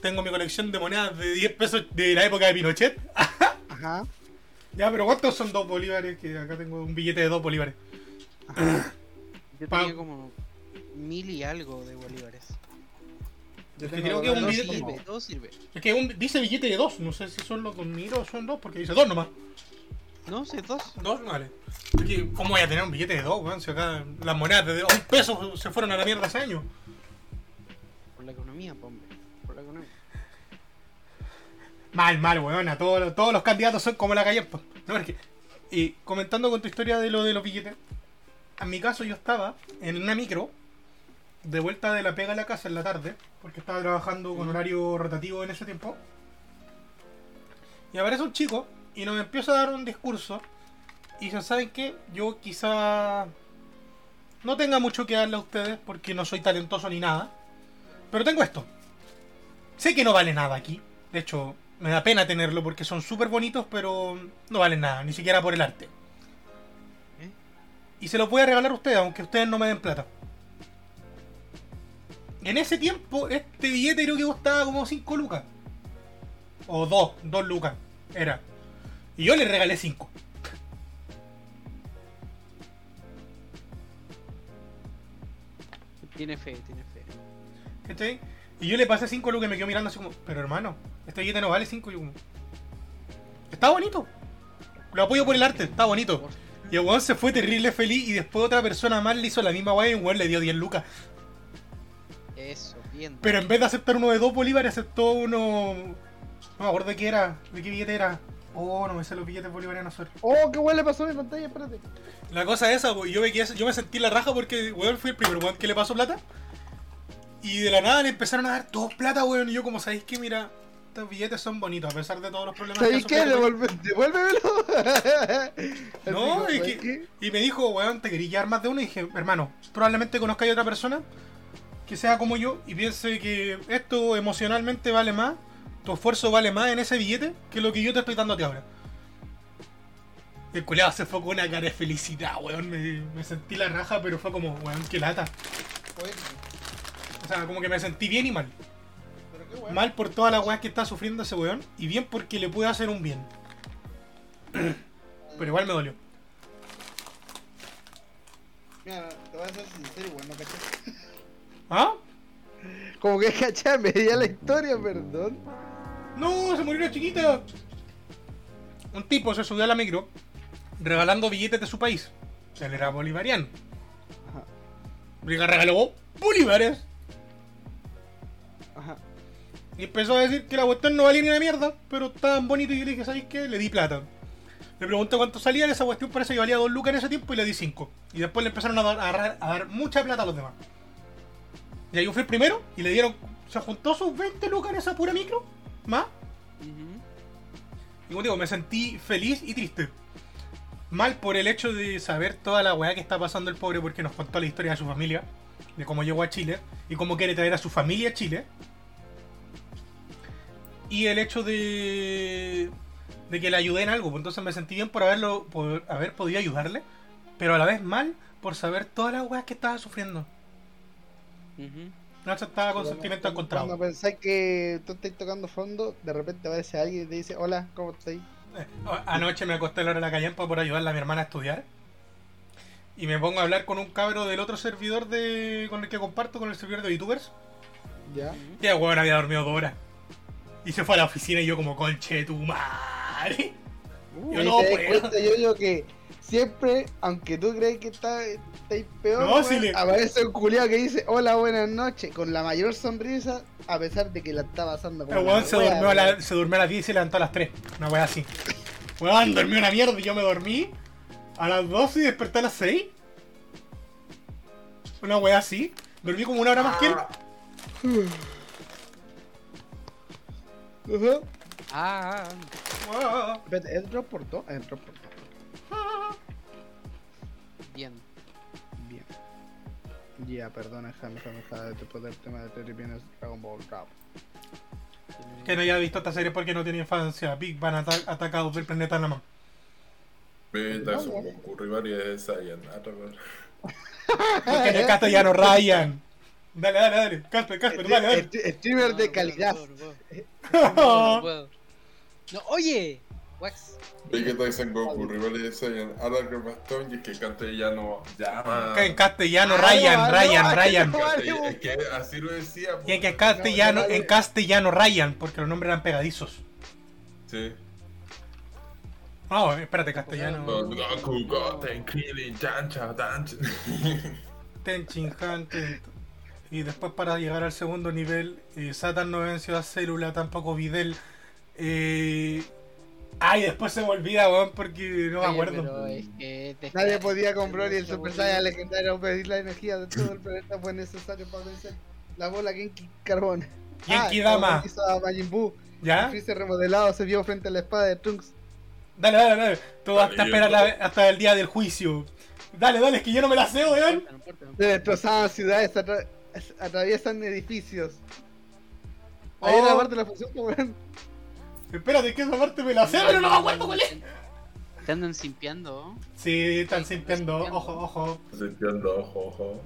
Tengo mi colección de monedas de 10 pesos de la época de Pinochet. (laughs) ajá, ya, pero ¿cuántos son dos bolívares? Que acá tengo un billete de dos bolívares. ajá. Yo Pa- tenía como mil y algo de bolívares. Yo Es que tengo creo que un dos billete- como- sirve, todo sirve. Es que un- dice billete de dos. No sé si son los dos mil o son dos, porque dice dos nomás. No, sé, dos. Dos, vale. Es que, ¿Cómo voy a tener un billete de dos, weón? Si acá las monedas de un peso se fueron a la mierda hace años. Por la economía, po, hombre. Mal, mal, weón. Todos, todos los candidatos son como la calle. No, es que, y comentando con tu historia de lo de los billetes. En mi caso, yo estaba en una micro, de vuelta de la pega a la casa en la tarde, porque estaba trabajando con horario rotativo en ese tiempo. Y aparece un chico y nos empieza a dar un discurso. Y dice, ¿saben qué? Yo quizá no tenga mucho que darle a ustedes porque no soy talentoso ni nada. Pero tengo esto. Sé que no vale nada aquí. De hecho, me da pena tenerlo porque son súper bonitos, pero no valen nada, ni siquiera por el arte. ¿Eh? Y se los voy a regalar a ustedes, aunque ustedes no me den plata. En ese tiempo, este billete creo que costaba como 5 lucas. O 2, 2 lucas. Era. Y yo le regalé 5. Tiene fe, tiene fe. ¿Cachai? Y yo le pasé 5 lucas y me quedo mirando así como, pero hermano, este billete no vale 5. Y yo como, está bonito. Lo apoyo por el arte, está bonito. Y el weón se fue terrible feliz y después otra persona más le hizo la misma weá y un weón le dio 10 lucas. Eso, bien. Pero en vez de aceptar uno de 2 bolívares, aceptó uno... No me acuerdo de qué era, de qué billete era. Oh, no me sé los billetes bolivarianos ahora. Oh, qué weón le pasó a mi pantalla, espérate. La cosa es esa, yo me, quedé- yo me sentí la raja porque, weón, fui el primer weón que le pasó plata. Y de la nada le empezaron a dar todos plata, weón. Y yo, como sabéis que, mira, estos billetes son bonitos, a pesar de todos los problemas ¿Sabes ha qué? Devuelve, devuélvemelo. (laughs) No, que-. Y me dijo, weón, te quería llevar más de uno. Y dije, hermano, probablemente conozcáis a otra persona que sea como yo y piense que esto emocionalmente vale más, tu esfuerzo vale más en ese billete que lo que yo te estoy dando a ti ahora. El culeado se fue con una cara de felicidad, weón. Me, me sentí la raja, pero fue como, weón, qué lata. O sea, como que me sentí bien y mal. Pero qué weón. Mal por todas las weas que está sufriendo ese weón. Y bien porque le pude hacer un bien. Pero igual me dolió. Mira, te voy a ser sincero, igual no caché. ¿Ah? Como que caché a media la historia, perdón. No, se murió una chiquita. Un tipo se subió a la micro regalando billetes de su país. Él era bolivariano. Ajá, Le regaló bolívares. Ajá. Y empezó a decir que la cuestión no valía ni una mierda, pero estaban bonitos y yo le dije, ¿sabes qué? Le di plata. Le pregunté cuánto salía, esa cuestión parece que valía 2 lucas en ese tiempo y le di 5. Y después le empezaron a dar, a dar- a dar mucha plata a los demás. Y ahí yo fui el primero y le dieron, se juntó sus 20 lucas en esa pura micro, más. Y como digo, me sentí feliz y triste. Mal por el hecho de saber toda la weá que está pasando el pobre porque nos contó la historia de su familia, de cómo llegó a Chile y cómo quiere traer a su familia a Chile. Y el hecho de, de que le ayudé en algo, pues entonces me sentí bien por haberlo por haber podido ayudarle, pero a la vez mal por saber todas las weas que estaba sufriendo. Ujú. No estaba con Cuando- sentimiento Cuando encontrado. pensáis que tú estás tocando fondo, de repente aparece alguien y te dice, hola, ¿cómo estás? Eh, Anoche me acosté a la hora de la callampa por ayudarle a mi hermana a estudiar. Y me pongo a hablar con un cabro del otro servidor de con el que comparto, con el servidor de youtubers. Ya. Y el weón había dormido dos horas. Y se fue a la oficina y yo como conche tu madre. Uh, Yo no puedo. cuenta, yo digo que siempre, aunque tú crees que está, estáis peor, No, si le- aparece un culiado que dice hola, buenas noches, con la mayor sonrisa, a pesar de que la está pasando como El weón se wea, durmió, a la- se durmió a las 10 y se levantó a las 3. Una wea así. Weón, dormí una mierda y yo me dormí a las 12 y desperté a las 6. Una wea así. Dormí como una hora más que él. Ajá. Ah, ah. Espérate, ¿es drop por todo? Es drop por todo. bien. Bien. Ya, perdona, Jame, Jame, Jame, después del tema de Terry viene Dragon Ball Rap. Que no haya visto esta serie porque no tiene infancia. Big Bang ata- atacados del planeta Naman. Son Goku Rival y Saiyan. Ah, weón. Porque en el castellano Ryan. Dale, dale, dale. Casper, Casper, dale, dale. St- Streamer de calidad. no oye, Wax. Vegeta Son Goku Rival y Saiyan. Alarga el bastón y es que el castellano llama. Que en castellano Ah, Ryan, Ryan, Ryan. Es que así lo decía. Y en en castellano, No, no, no. en castellano Ryan, porque los nombres eran pegadizos. Sí. No, espérate, castellano. Goku, Goten, Krillin, Chancha, Tancha. Tenchin Han, Ten- Y después para llegar al segundo nivel, eh, Satan no venció a Célula, tampoco Videl. Eh... Ay, después se me olvida, weón, porque no me Oye, acuerdo. pero es que te- Nadie podía comprar y el Super. Saiyan legendario a pedir la energía de todo el planeta fue necesario para vencer la bola Genki Carbón. Genki Ah, Dama. como hizo a Majin Buu. ¿Ya? Freezer remodelado se vio frente a la espada de Trunks. Dale, dale, dale. Todo hasta esperar la- hasta el día del juicio. Dale, dale, es que yo no me la sé, No weón. importa, no importa, no Se destrozaban ciudades, atraviesan edificios. Ahí Oh. era la parte de la función, weón. Espérate, que esa parte me la sé, pero no me acuerdo cuál es. Te andan simpiando. Sí, están simpiando. Ojo, ojo. Sintiendo, ojo, ojo.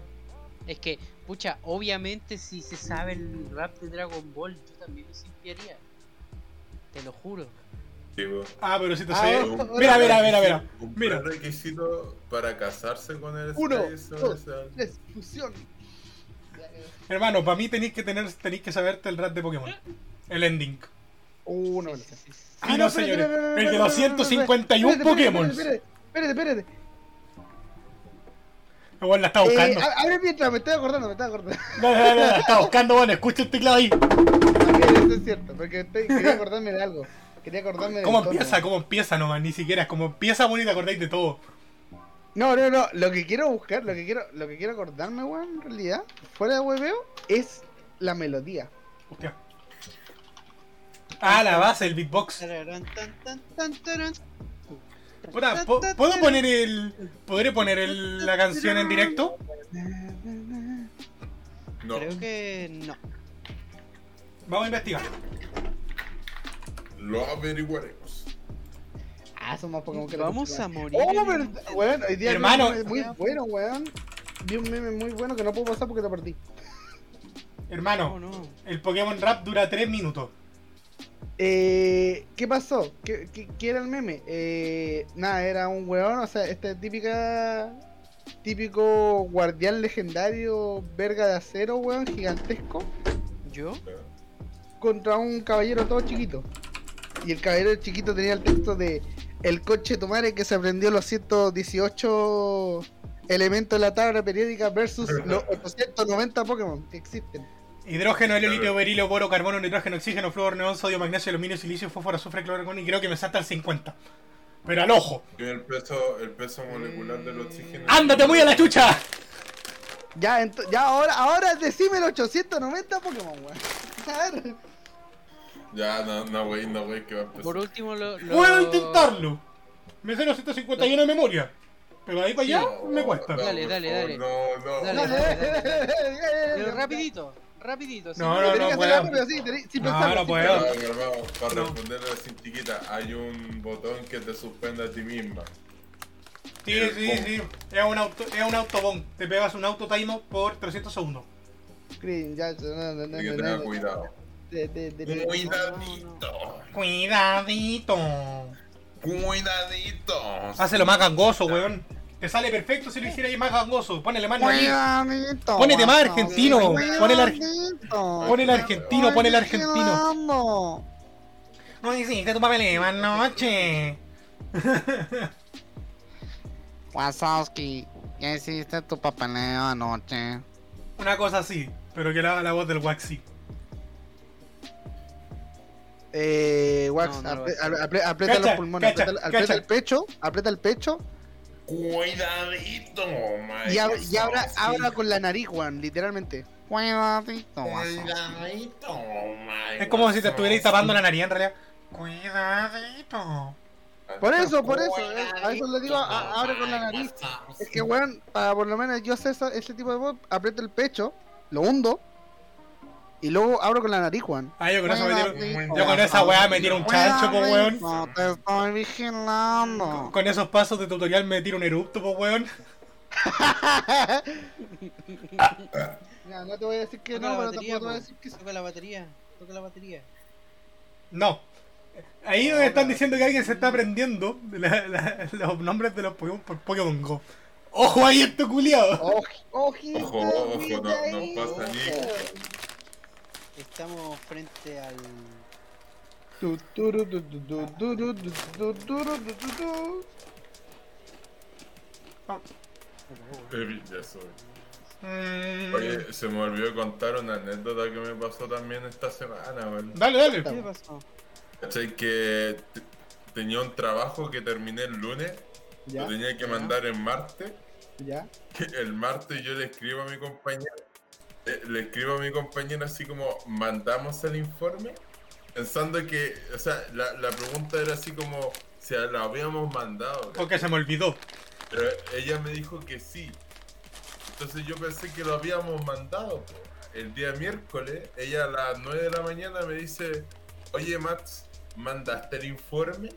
Es que, pucha, obviamente si se sabe el rap de Dragon Ball, yo también lo simpiaría. Te lo juro. Ah, pero si te Ah, sé. ojo, ojo. Mira, mira, mira, mira. Un Mira. requisito para casarse con el Uno, dos, tres, fusión. Hermano, para mí tenéis que tener, tenéis que saberte el rap de Pokémon. El ending. Uh, no, Sí, no. sí, sí, sí. Sí, no, señores. El de 251 Pokémon. Espérate, espérate, espérate. Igual la está Eh, buscando. a- abre mientras, me estoy acordando, me estoy acordando. Dale, dale, dale, la está buscando, bueno, escucha el teclado ahí. Ok, eso es cierto, porque estoy- quería acordarme de algo. Quería acordarme de ¿Cómo empieza? ¿Cómo empieza nomás? Ni siquiera es como empieza, bueno, y te acordáis de todo. No, no, no, lo que quiero buscar, lo que quiero, lo que quiero acordarme, weón, en realidad, fuera de hueveo, es la melodía. Hostia. Ah, la base, el beatbox. Tararán, tan, tan, tan, tarán. Puta, ¿po- ¿Puedo poner el. ¿Podré poner el- la canción en directo? No, Creo que no. Vamos a investigar. lo averiguaremos. Son más Pokémon que la Vamos a morir. Oh, pero, hoy día vi Hermano. un meme muy bueno, weón. Vi un meme muy bueno que no puedo pasar porque lo perdí. No, Hermano, no. el Pokémon Rap dura 3 minutos. Eh, ¿Qué pasó? ¿Qué, qué, qué era el meme? Eh, nada, era un weón, o sea, este típica. Típico guardián legendario, verga de acero, weón, gigantesco, ¿Yo? contra un caballero todo chiquito. Y el caballero chiquito tenía el texto de El coche tu madre que se aprendió los 118 elementos de la tabla periódica versus (laughs) los 890 Pokémon que existen. Hidrógeno, helio, litio, berilio, boro, carbono, nitrógeno, oxígeno, flúor, neón, sodio, magnesio, aluminio, silicio, fósforo, azufre, cloro, y creo que me salta el 50. Pero al ojo. El peso, el peso molecular del oxígeno. ¡Ándate muy a la chucha! Ya, ento- ya ahora, ahora decime el 890 Pokémon, weón. (laughs) Ya, no, no, güey, no, güey, que va a empezar. Por último, lo. lo- Puedo intentarlo. Me sé los 151 de memoria. Pero ahí para allá No, me cuesta. no, Dale, dale, dale. No, no. Dale. Pero rapidito, rapidito. No, no, no puedo. sin No, no sin puedo. Para No. responderle así chiquita, hay un botón que te suspende a ti misma. Sí, sí, sí. Es un auto, es un autobomb. Te pegas un auto timeout por 300 segundos. Green, ya, no, no, no, Hay que tener no. cuidado. De- de- de- de- Cuidadito. Cuidadito. Cuidadito. Hácelo más gangoso, weón. Te sale perfecto si lo hiciera ahí más gangoso. Ponele más. Cuidadito, Ponete más argentino. Ponele ar- Cuidadito. Pon el argentino, pon el argentino. No hiciste tu papeleo anoche. (laughs) Wazowski, ya hiciste tu papeleo anoche. Una cosa así, pero que la, la voz del Waxi. Eh, Wax, No, no aprieta Cacha, los pulmones, cacha, aprieta, el pecho, aprieta el pecho Cuidadito, y, ab- y abra, abra con la nariz, Juan, literalmente. Cuidadito. Cuidadito, Es como si te estuvierais tapando la nariz en realidad. Cuidadito. Por eso, por eso, eh, a eso le digo, a- abre con la nariz. Es que, weón, para por lo menos yo sé ese tipo de voz, aprieto el pecho, lo hundo, y luego abro con la nariz, Juan. Ah, yo con eso me tiro. Yo con esa weá me tiro un chancho, po weón. No te estoy vigilando. Con esos pasos de tutorial me tiro un erupto, po weón. (laughs) Ya, no te voy a decir que Toca no, pero batería, tampoco te voy a decir que. Toca la batería. Toca la batería. No. Ahí donde están diciendo que alguien se está aprendiendo la- la- los nombres de los Pokémon por Pokémon Go. ¡Ojo ahí esto culiado! Ojo, Ojo, ojo, no- no pasa ni- Estamos frente al. Eh, ya soy. Mm, Oye, se me olvidó contar una anécdota que me pasó también esta semana, weón. Dale, dale. ¿Qué pasó? ¿Cachai? Que te- tenía un trabajo que terminé el lunes, Ya, lo tenía que mandar el martes. ya. El martes yo le escribo a mi compañera, eh, le escribo a mi compañera así como, mandamos el informe, pensando que, o sea, la, la pregunta era así como, si lo habíamos mandado. Porque se me olvidó. Pero ella me dijo que sí. Entonces yo pensé que lo habíamos mandado. El día miércoles, ella a las 9 de la mañana me dice, oye Max, ¿mandaste el informe?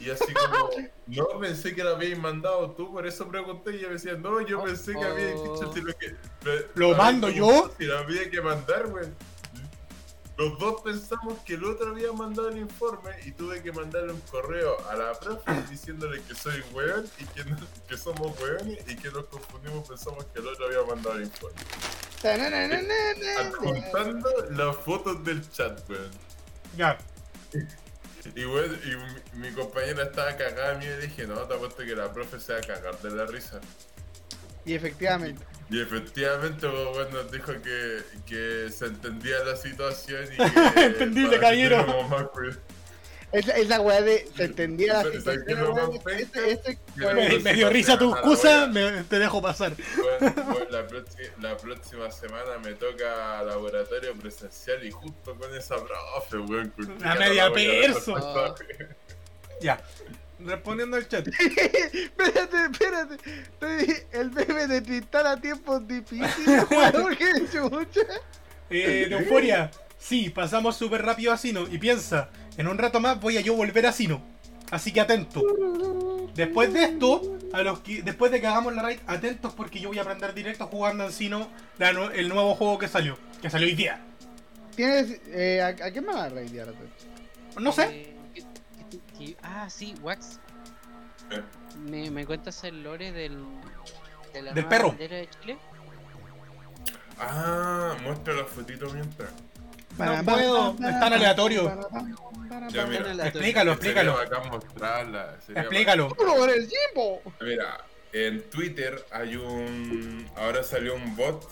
Y así como, no, pensé que lo habíais mandado tú, por eso pregunté y ella me decía, no, yo pensé que habíais dicho si lo que... ¿Lo mando yo? Si lo había que mandar, güey. Los dos pensamos que el otro había mandado el informe y tuve que mandarle un correo a la profe diciéndole que soy weón y que, no- que somos weones y que nos confundimos, pensamos que el otro había mandado el informe. Adjuntando las fotos del chat, weón. Ya. Y, weón, y mi, mi compañera estaba cagada a mí y dije, no, te apuesto que la profe se va a cagar de la risa. Y efectivamente. Y efectivamente, pues, weón, nos dijo que, que se entendía la situación y (laughs) que... Entendible, caballero. Cuidado. Esa, esa weá de se entendía la ¿Sabes situación. qué es ese- Que weón, Me, dio risa tu excusa, me, te dejo pasar. Bueno, (laughs) bueno, la, próxima, la próxima semana me toca laboratorio presencial y justo con esa profe, weón. La media perso. (laughs) Ya. Respondiendo al chat. (laughs) espérate, espérate. Estoy- El bebé de Tristán a tiempos difíciles, weón, chucha. Eh, de euforia. Sí, pasamos súper rápido a Sino. Y piensa, en un rato más voy a yo volver a Sino. Así que atento. Después de esto, a los que, después de que hagamos la raid, atentos porque yo voy a aprender directo jugando en Sino la el nuevo juego que salió. Que salió hoy día. ¿Tienes. Eh, ¿a, ¿A qué me vas a raidear? No sé. Eh, ¿qué- qué- qué- ah, sí, Wax. Eh. ¿Me, me cuentas el lore del. De la Del perro. bandera de Chile? Ah, muestra la fotito mientras. No puedo, es tan aleatorio. Ya, mira. Tan aleatorio. Explícalo, explícalo. Mostrarla. Explícalo. Mira, en Twitter hay un. Ahora salió un bot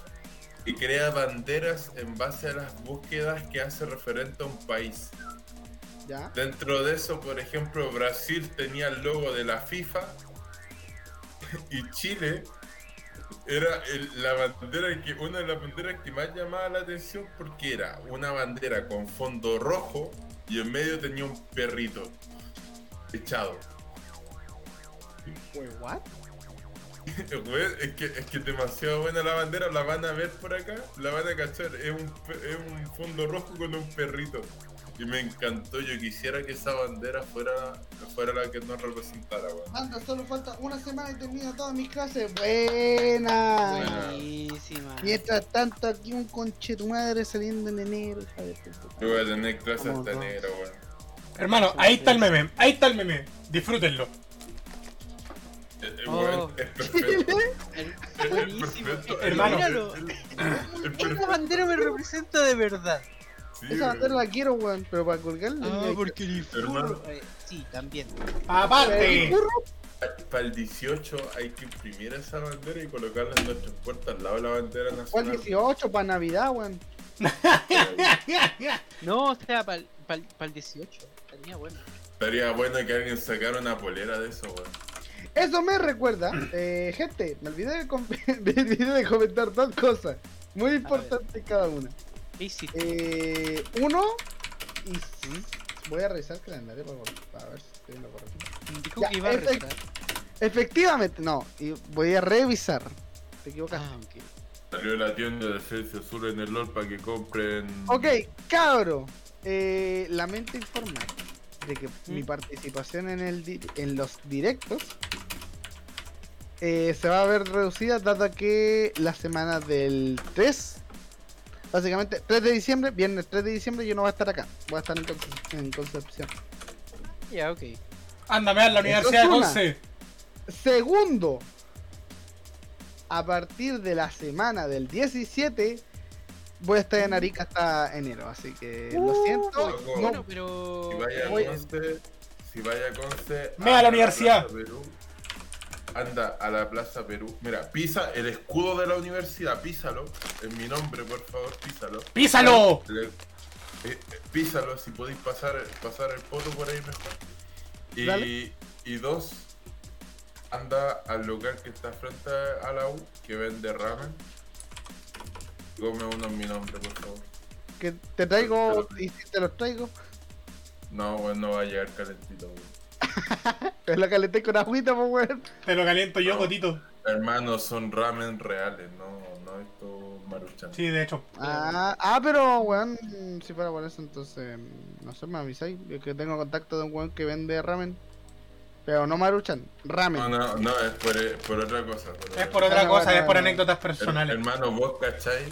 y crea banderas en base a las búsquedas que hace referente a un país. Ya. Dentro de eso, por ejemplo, Brasil tenía el logo de la FIFA y Chile era el- la bandera que una de las banderas que más llamaba la atención porque era una bandera con fondo rojo y en medio tenía un perrito echado. Wait, what? (laughs) Es que es que es demasiado buena la bandera, la van a ver por acá, la van a cachar, es un, es un fondo rojo con un perrito. Y me encantó, yo quisiera que esa bandera fuera, fuera la que nos representara, weón. Anda, solo falta una semana y termino todas mis clases. Buena. Buenísima. Mientras tanto, aquí un conche tu madre saliendo en enero. Yo voy a tener clases hasta enero, weón. Hermano, ahí está el meme. Ahí está el meme. Disfrútenlo. Eh, eh, Oh. es perfecto. (laughs) Buenísimo. perfecto. Hermano. Míralo. Es- es Esta bandera me representa de verdad. Sí, Esa bandera la quiero, weón, pero para colgarla. Ah, porque Hermano. furro. Eh, sí, también. Aparte. Para el 18 hay que imprimir esa bandera y colocarla en nuestras puertas al lado de la bandera ¿Cuál nacional. 18 para Navidad, weón? (laughs) No, o sea, para el 18. Estaría bueno. Estaría bueno que alguien sacara una polera de eso, weón. Eso me recuerda, eh, gente, me olvidé de, com- (laughs) me olvidé de comentar dos cosas muy importantes cada una. ¿Qué hiciste? Eh, uno, y sí, voy a revisar el calendario para, para ver si estoy en lo correcto. Dijo Ya, que iba a efect- rezar. Efectivamente, no. Y voy a revisar. Te equivocas. Ah. Salió la tienda de Celsius Sur en el LOL para que compren. Ok, cabro. Eh, lamento informar de que mi ¿Mm? participación en, el di- en los directos eh, se va a ver reducida dado que la semana del 3, básicamente 3 de diciembre, viernes 3 de diciembre yo no voy a estar acá, voy a estar en, Conce- en Concepción. Ya, ok. Ándame a la Universidad de. Conce. Segundo, a partir de la semana del 17 voy a estar en Arica hasta enero, así que lo siento. loco. no- Bueno, pero. Si vaya a Voy- Conce, si vaya a Conce. A la universidad. Plaza Perú, anda a la Plaza Perú. Mira, pisa el escudo de la universidad, písalo. En mi nombre, por favor, písalo. ¡Písalo! Le- eh, eh, písalo si podéis pasar, pasar el poto por ahí mejor. Dale. Y, y dos, anda al local que está frente a la U, que vende ramen. Come uno en mi nombre, por favor. que te traigo y si te los traigo, No, bueno, no va a llegar calentito, weón. (laughs) es lo calenté con agüita, pues weón. Te lo caliento yo, No. Cotito. Hermanos, son ramen reales, no, no esto maruchan. Sí, de hecho. Ah, ah, pero weón, si fuera por eso, entonces, no sé, me avisáis. Que tengo contacto de un weón que vende ramen. Pero no maruchan, ramen. No, no, no, es por, por otra cosa. Es por otra Ah, cosa, bueno, es por anécdotas Her- personales. Hermano, vos cachai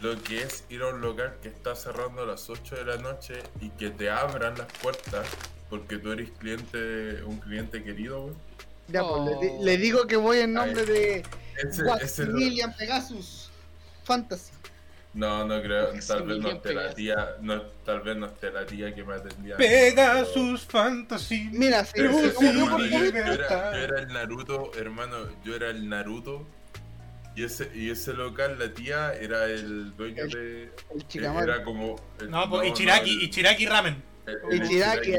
lo que es ir a un local que está cerrando a las 8 de la noche y que te abran las puertas porque tú eres cliente, un cliente querido, güey. Ya, pues, le, di- Oh. le digo que voy en nombre Ahí. de Ese, ese lo- Maximilian Pegasus Fantasy. No, no creo, tal vez no esté la tía, no, tal vez no esté la tía que me atendía. Pegasus Fantasy. Mira, Pero Luz sí, y como yo era, yo era el Naruto, hermano, yo era el Naruto. Y ese, y ese local, la tía, era el dueño El de. el. Era como. el- No, pues el- Ichiraki Ramen. el- Ichiraki, ramen, weón. ¿Por qué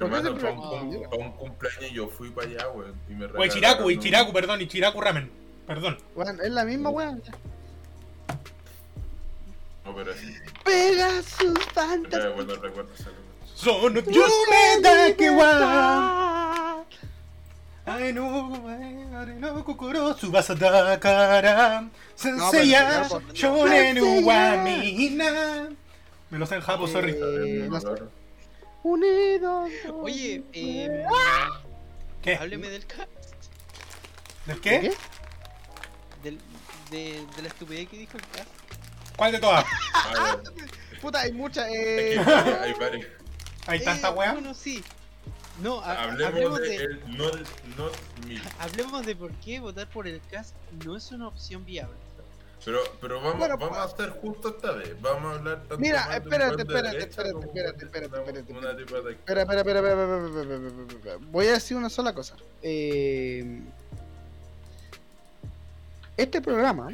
Hermano, para un, pa' un cumpleaños yo fui para allá, weón. Y me O regalaron Ichiraku, Ichiraku, perdón, Ichiraku Ramen. Perdón. Weón, es la misma weón. No, pero sí. Pegasus Pero Fantasy. bueno, recuerdo local. Sono yume da que wa. Ai no, ai no kokoro tsubasa da kara. Sensei ya shonen wa ya. Me lo sé en japo, sorry. Eh, no sé. Claro. Unidos. Oye, eh, ¿Qué? hábleme del cast. ¿Del ¿Qué? qué? Del, de, de la estupidez que dijo el cast. ¿Cuál de todas? (laughs) Puta, hay muchas. es que Eh... hay varias- hay. ¿Hay tanta Eh, weá? No, no, sí. No, ha- Hablemos hablemos de de, el not, not me. (laughs) hablemos de por qué votar por el cast no es una opción viable. Pero, pero vamos, vamos a pues, estar justo esta vez. Vamos a hablar tanto Mira, espérate, espérate, espérate, espérate, espérate, espérate, espérate. Espera, espera, espera, Voy a decir una sola cosa. Eh, este programa.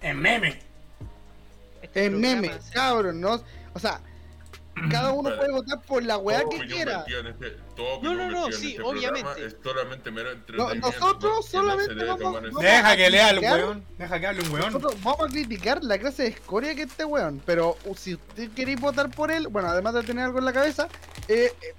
Es meme. Es este meme, cabrón, ¿no? O sea, cada (clears throat) uno puede votar por la weá que quiera. este- No, no, no, sí, este obviamente. Es solamente mero No, nosotros solamente no vamos-. Deja que lea criticar. weón. Deja que hable un weón. Nosotros vamos a criticar la clase de escoria que este weón, pero uh, si usted queréis votar por él, bueno, además de tener algo en la cabeza, eh, eh,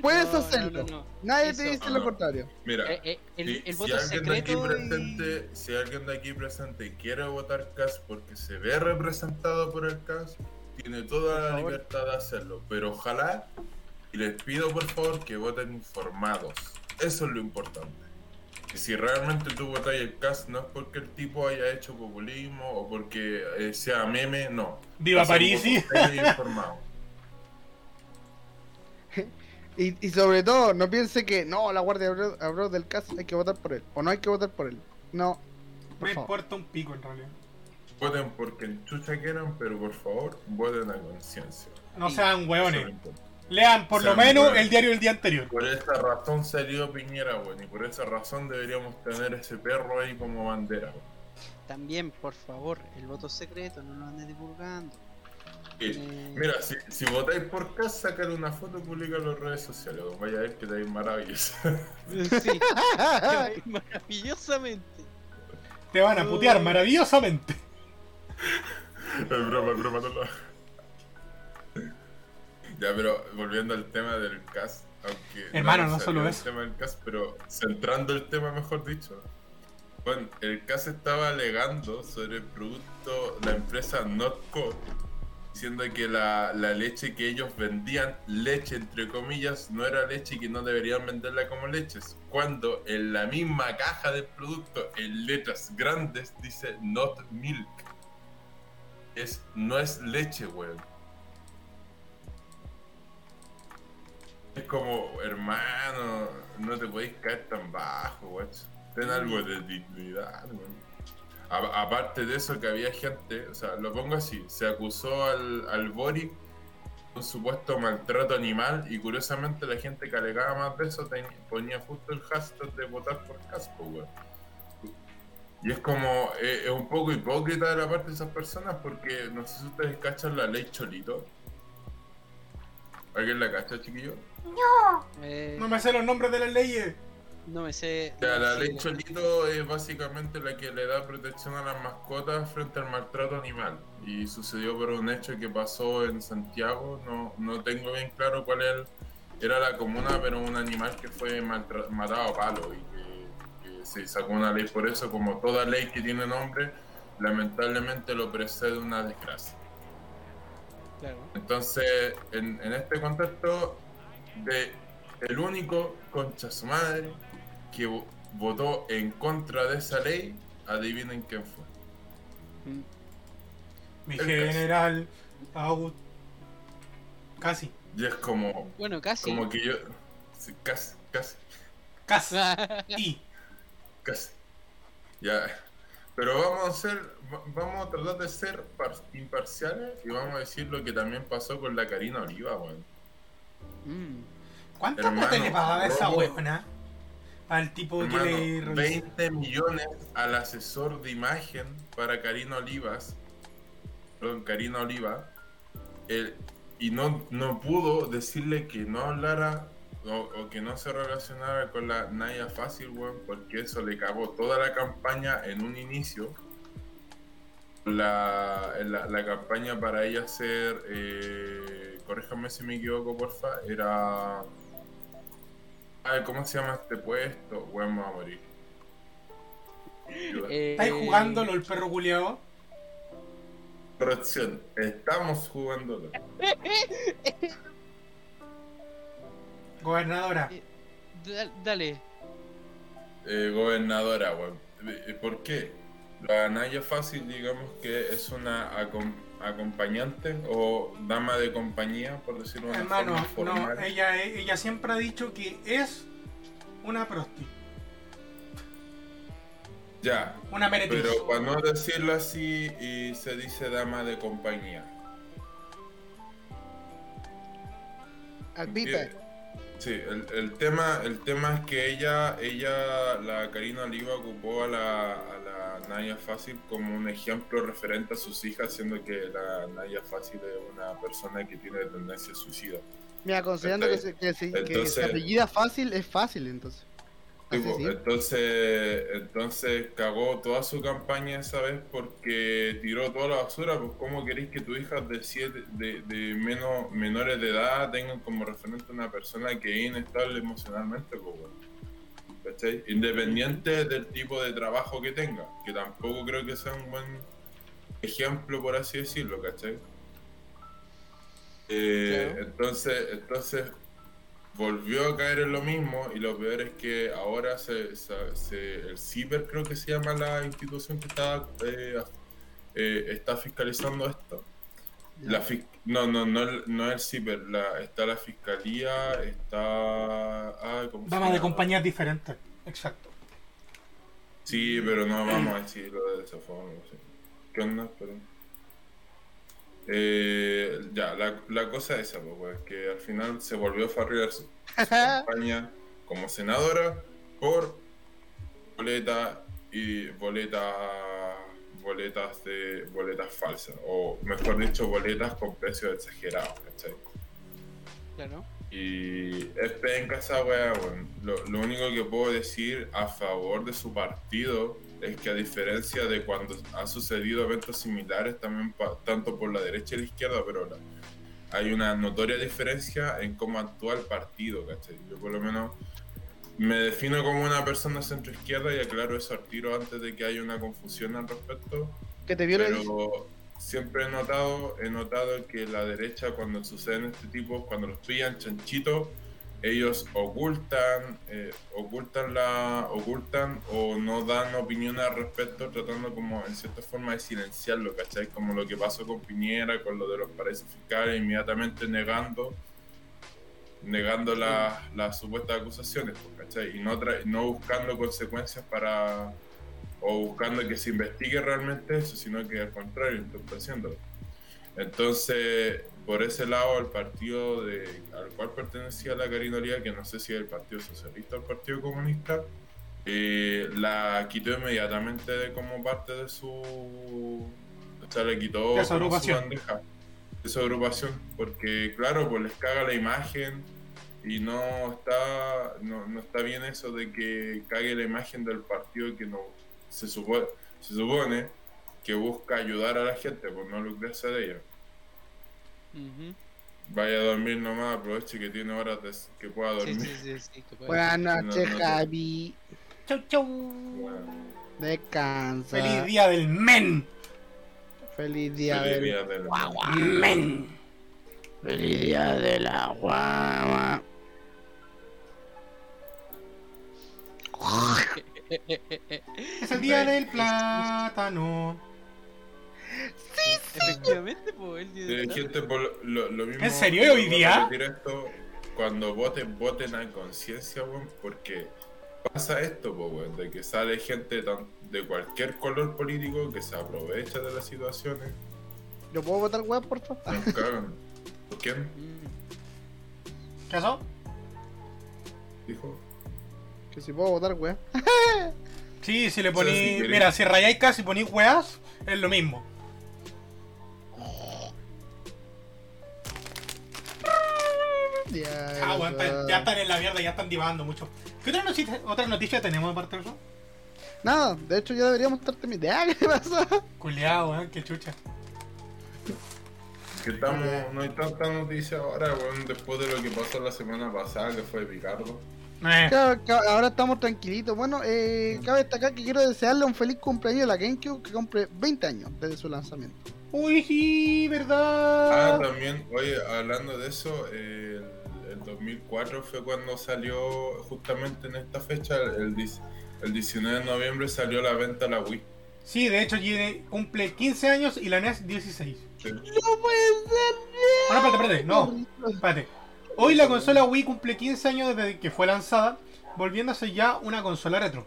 puedes No, hacerlo. no, no. Nadie Eso- te dice lo contrario. Mira, Eh, eh, el, si, el si voto alguien de aquí secreto. y- presente, si alguien de aquí presente quiere votar CAS porque se ve representado por el CAS, tiene toda Por la favor. libertad de hacerlo. Pero ojalá, y les pido por favor que voten informados. Eso es lo importante. Que si realmente tú votas el CAS no es porque el tipo haya hecho populismo o porque eh, sea meme, no. Viva Parisi. informado. (laughs) Y, y sobre todo, no piense que no, la Guardia Abro del caso hay que votar por él. O no hay que votar por él. No. Por Me favor. importa un pico en realidad. Voten porque en chucha quieran, pero por favor, voten a conciencia. No Sí. sean Eso es weones. lo importante. Lean por lo menos el diario del día anterior. Por esa razón salió Piñera, weón, y por esa razón deberíamos tener ese perro ahí como bandera, weón. También, por favor, el voto secreto, no lo andes divulgando. Y, Eh, Mira, si, si votáis por casa, sacar una foto y publicarlo en redes sociales. Vaya a ver que te maravilloso. Sí, (laughs) maravillosamente. Te van a putear maravillosamente. Es broma, es broma, no lo Ya, pero volviendo al tema del CAS, aunque. Hermano, no solo eso. del tema del CAS, pero centrando el tema, mejor dicho. Bueno, el CAS estaba alegando sobre el producto, la empresa Notco, diciendo que la, la leche que ellos vendían, leche entre comillas, no era leche y que no deberían venderla como leches. Cuando en la misma caja del producto, en letras grandes, dice Not Milk. Es, no es leche, weón. Es como, hermano, no te podéis caer tan bajo, weón. Ten algo de dignidad, weón. A- aparte de eso, que había gente, o sea, lo pongo así: se acusó al, al Boric de un supuesto maltrato animal y curiosamente la gente que alegaba más de eso ponía justo el hashtag de votar por casco, weón. Y es como, eh, es un poco hipócrita de la parte de esas personas porque no sé si ustedes cachan la ley Cholito. ¿Alguien la cacha, chiquillo? Eh, No me sé los nombres de las leyes. no me sé. O sea, no la sé. ley Cholito es básicamente la que le da protección a las mascotas frente al maltrato animal. Y sucedió por un hecho que pasó en Santiago. No, no tengo bien claro cuál era, la comuna, pero un animal que fue matado a palo y se sacó una ley por eso. Como toda ley que tiene nombre, lamentablemente lo precede una desgracia. Claro. Entonces, en, en este contexto, de el único concha su madre que vo- votó en contra de esa ley, adivinen quién fue. Mm. Mi El general August. Casi. Y es como, Bueno, casi. como que yo, sí, casi, casi, Casi. (laughs) Y. casi. Ya. Pero vamos a ser, va- vamos a tratar de ser par- imparciales y vamos a decir lo que también pasó con la Karina Oliva, weón. Mm. ¿Cuánto Hermano, plata le pagaba esa huevona? Al tipo que le revisó. 20 millones al asesor de imagen para Karina Olivas, perdón, Karina Oliva, el- y no, no pudo decirle que no hablara o, o que no se relacionara con la Naya Fácil, weón, porque eso le cagó toda la campaña en un inicio. La, la, la campaña para ella ser, eh, corríjame si me equivoco, porfa, era... Ay, ¿cómo se llama este puesto? Weón, me va a morir. Eh, ¿Estáis jugándolo el perro culiao? Corrección, estamos jugándolo. (laughs) Gobernadora. da- dale. Eh, gobernadora, weón. Eh, ¿Por qué? La Naya Fácil, digamos que es una acom- acompañante o dama de compañía, por decirlo de una Hermano, forma no, ella, ella siempre ha dicho que es una prosti. Ya, Una meretriz. pero para no decirlo así, y se dice dama de compañía. Albita. Sí, el, el tema, el tema es que ella, ella, la Karina Oliva ocupó a la, a la Naya Fácil como un ejemplo referente a sus hijas, siendo que la Naya Fácil es una persona que tiene tendencia suicida. Mira, considerando que se, que se, que Entonces- se apellida fácil, es fácil entonces. Sí, Así po, sí. Entonces, entonces cagó toda su campaña esa vez porque tiró toda la basura. Pues, ¿cómo queréis que tus hijas de, siete, de, de menos, menores de edad tengan como referente a una persona que es inestable emocionalmente? Pues? ¿Cachai? Independiente del tipo de trabajo que tenga, que tampoco creo que sea un buen ejemplo, por así decirlo, ¿cachai? Eh, Claro. entonces, entonces volvió a caer en lo mismo y lo peor es que ahora se, se- se- el CIBER creo que se llama la institución que está eh, eh, está fiscalizando esto. La fis- no, no, no, el- no el CIBER, la, está la fiscalía, está... ah, ¿cómo se Dama de compañías diferentes. Exacto. Sí, pero no vamos a decirlo de esa forma. sí. ¿Qué onda? Perdón. Eh, ya, la, la cosa es esa, pues, que al final se volvió a farrear su, su campaña como senadora por boleta y boleta boletas de boletas falsas o mejor dicho boletas con precios exagerados ¿cachai? Claro. y es penca esa lo, lo único que puedo decir a favor de su partido es que a diferencia de cuando ha sucedido eventos similares también tanto por la derecha y la izquierda pero la- hay una notoria diferencia en cómo actúa el partido, ¿cachai? Yo por lo menos me defino como una persona centro-izquierda y aclaro eso al tiro antes de que haya una confusión al respecto. Que te vio la Pero siempre he notado, he notado que la derecha cuando suceden este tipo, cuando los pillan chanchitos, ellos ocultan, eh, ocultan la, ocultan o no dan opinión al respecto, tratando como en cierta forma de silenciarlo, ¿cachai? Como lo que pasó con Piñera, con lo de los paraísos fiscales, inmediatamente negando, negando la- las supuestas acusaciones, ¿cachai? Y no, tra- no buscando consecuencias para o buscando que se investigue realmente eso, sino que al contrario, entorpeciéndolo. Entonces, por ese lado, el partido de, al cual pertenecía la Karina Olía, que no sé si es el Partido Socialista o el Partido Comunista, eh, la quitó inmediatamente de como parte de su. O sea, le quitó De su bandeja, de su agrupación, porque, claro, pues les caga la imagen y no está, no, no está bien eso de que cague la imagen del partido que no se supone, se supone que busca ayudar a la gente, pues no lucrarse de ella. Vaya a dormir nomás, aproveche que tiene horas de, que pueda dormir. sí, sí, sí, que Buenas No, noches, no, no. Javi. Chau, chau. Bueno, Descansa. Feliz día del men. Feliz día feliz del- día de la- Men. Feliz día de la guama. (laughs) Es el día del plátano. Efectivamente, pues el día de gente, por lo, lo- mismo. ¿En serio, hoy día? esto, cuando voten, voten a conciencia, weón, porque pasa esto, po, weón, de que sale gente tan- de cualquier color político que se aprovecha de las situaciones, ¿Yo puedo votar web, por favor? nos (laughs) cagan. ¿Por quién? Mm. ¿Qué pasó? Dijo. Que si puedo votar web. (laughs) Sí, si le si queréis. Mira, si rayáis casi y ponís weas, es lo mismo. Ya, Ah, ya. están- ya están en la mierda, ya están divagando mucho. ¿Qué otra noticia, otra noticia tenemos aparte de eso? Nada, de hecho ya deberíamos estar terminando. ¿Qué pasa? Culeado, weón, qué chucha. Que estamos, no hay tanta noticia ahora, weón, después de lo que pasó la semana pasada, que fue Picardo. Eh, Claro, ahora estamos tranquilitos. Bueno, eh, cabe destacar que quiero desearle un feliz cumpleaños a la GameCube que cumple 20 años desde su lanzamiento. Uy, sí, Ah, verdad. también, oye, hablando de eso, el, el 2004 fue cuando salió, justamente en esta fecha, el, dis- el 19 de noviembre salió a la venta la Wii. Sí, de hecho tiene, cumple 15 años y la NES 16. Sí. ¡No puede ser! Ah, no, espérate, espérate, no. Espérate. Hoy la consola Wii cumple 15 años desde que fue lanzada, volviéndose ya una consola retro.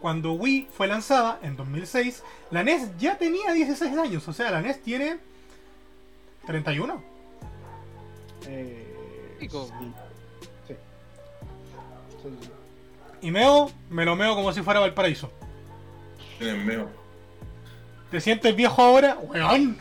Cuando Wii fue lanzada en 2006, la NES ya tenía 16 años, o sea, la NES tiene 31. Eh, Sí. Sí. Sí, sí. Y meo, me lo meo como si fuera Valparaíso. Tienen meo. ¿Te sientes viejo ahora? Weón.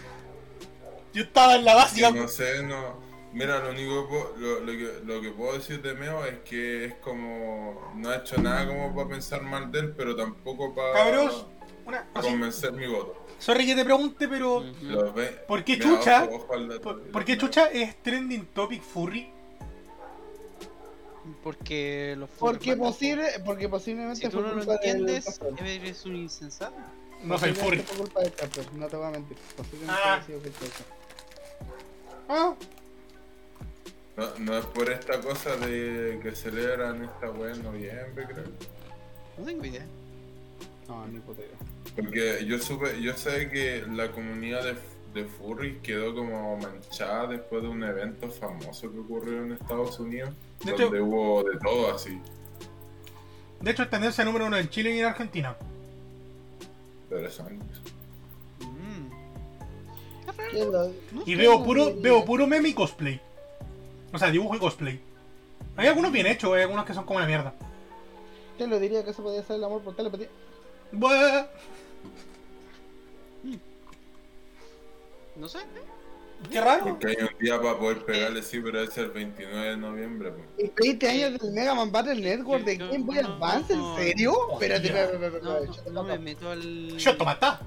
Yo estaba en la básica. Yo no sé, no. Mira, lo único que puedo, lo, lo que, lo que puedo decir de Meo es que es como. No ha hecho nada como para pensar mal de él, pero tampoco para. Cabros, una, convencer mi voto. sorry que te pregunte, pero ¿por qué chucha? ojo, ojo al dato. ¿Por, por qué chucha es trending topic furry? Porque los Porque, posible, porque posiblemente Si tú no lo entiendes, eres un insensato. No soy furry. Fue culpa del Casper, no te voy a mentir. Posiblemente Ah. sido. Ah, No, no es por esta cosa de que celebran esta weá en noviembre, creo. No tengo idea. No, ni puta idea. Porque yo supe, yo sé que la comunidad de, de furries quedó como manchada después de un evento famoso que ocurrió en Estados Unidos, De hecho- donde hubo de todo así. de hecho es tendencia número uno en Chile y en Argentina. Interesante. Mm. ¿Quién lo- No Y veo puro, veo puro meme y cosplay. O sea, dibujo y cosplay. Hay algunos bien hechos, hay algunos que son como la mierda. ¿Quién lo diría que eso podía ser el amor por telepatía? Buah. No sé. Qué raro. Porque hay un día para poder eh. pegarle, sí, pero es el 29 de noviembre. Pues. 20 años del Mega Man Battle Network de Game Boy Advance, ¿en serio? Espérate, espérate, espérate. No, me meto al. Shut the fuck up.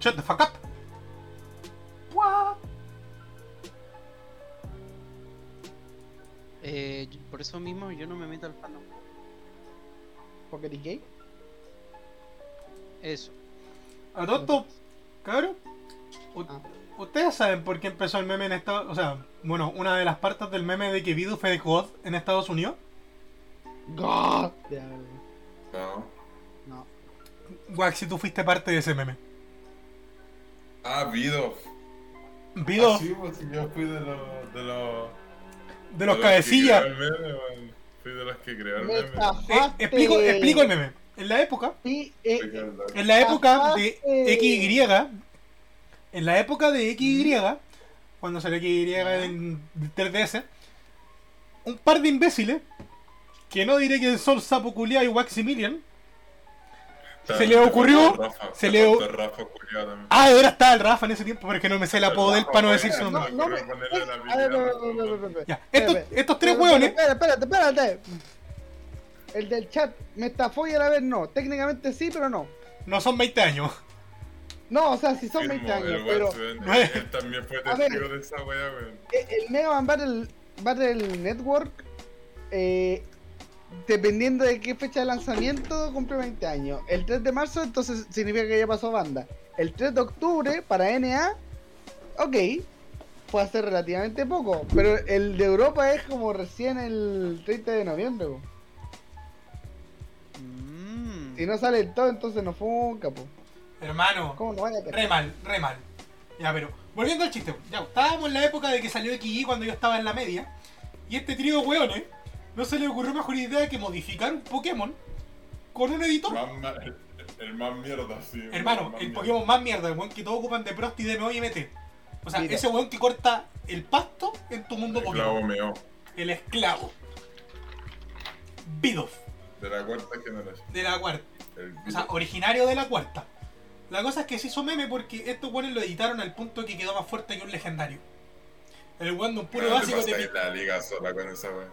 Shut the fuck up. What? Eh, por eso mismo yo no me meto al fandom. ¿Porque eres gay? Eso. A todo esto, cabrón. Ah. Ustedes saben por qué empezó el meme en Estados O sea, bueno, una de las partes del meme de que Vidu fue de God en Estados Unidos. God. No. No. Wax, si tú fuiste parte de ese meme. Ah, Vido. Vidu, Ah, sí, pues yo fui de los. De los, de los cabecillas. Fui de los que crearon el meme. Eh, explico, explico el meme. En la época, eh, en la época de. XY, en la época de XY, cuando salió XY en 3DS, un par de imbéciles, que no diré que son Sapo Culiao y Waximilian, se le ocurrió- Rafa, se le o- Rafa. Ah, ahora estaba el Rafa en ese tiempo, pero es que no me sé el apodo de él para no decir su No, nombre. estos, tres hueones, espérate, espérate. El del chat me estafó y a la vez no. Técnicamente sí, pero no. no son 20 años. No, o sea, sí son Firmo, 20 años, el pero él, también fue testigo ver. de esa wea, weón. eh, el Mega Man Battle, Battle Network, eh, dependiendo de qué fecha de lanzamiento, cumple 20 años. El 3 de marzo, entonces significa que ya pasó banda. El 3 de octubre, para NA, ok, puede ser relativamente poco. Pero el de Europa es como recién el 30 de noviembre. po. Si no sale el todo, entonces no funca, po. Hermano, ¿Cómo no vaya a re mal, re mal. Ya, pero, volviendo al chiste, ya, estábamos en la época de que salió XY cuando yo estaba en la media, y este trío de hueones no se le ocurrió mejor idea que modificar un Pokémon con un editor. El, el más mierda, sí. Hermano, más el mierda. Pokémon más mierda, el weón que todos ocupan de Prost y de MO y MT. O sea, Mira. ese weón que corta el pasto en tu mundo El clavo Pokémon. meó, El esclavo. Bidoof, de la cuarta generación. de la cuarta. O sea, originario de la cuarta. La cosa es que se hizo meme porque estos weones lo editaron al punto que quedó más fuerte que un legendario. El weón de un puro No, básico te te, la liga sola con esa wea.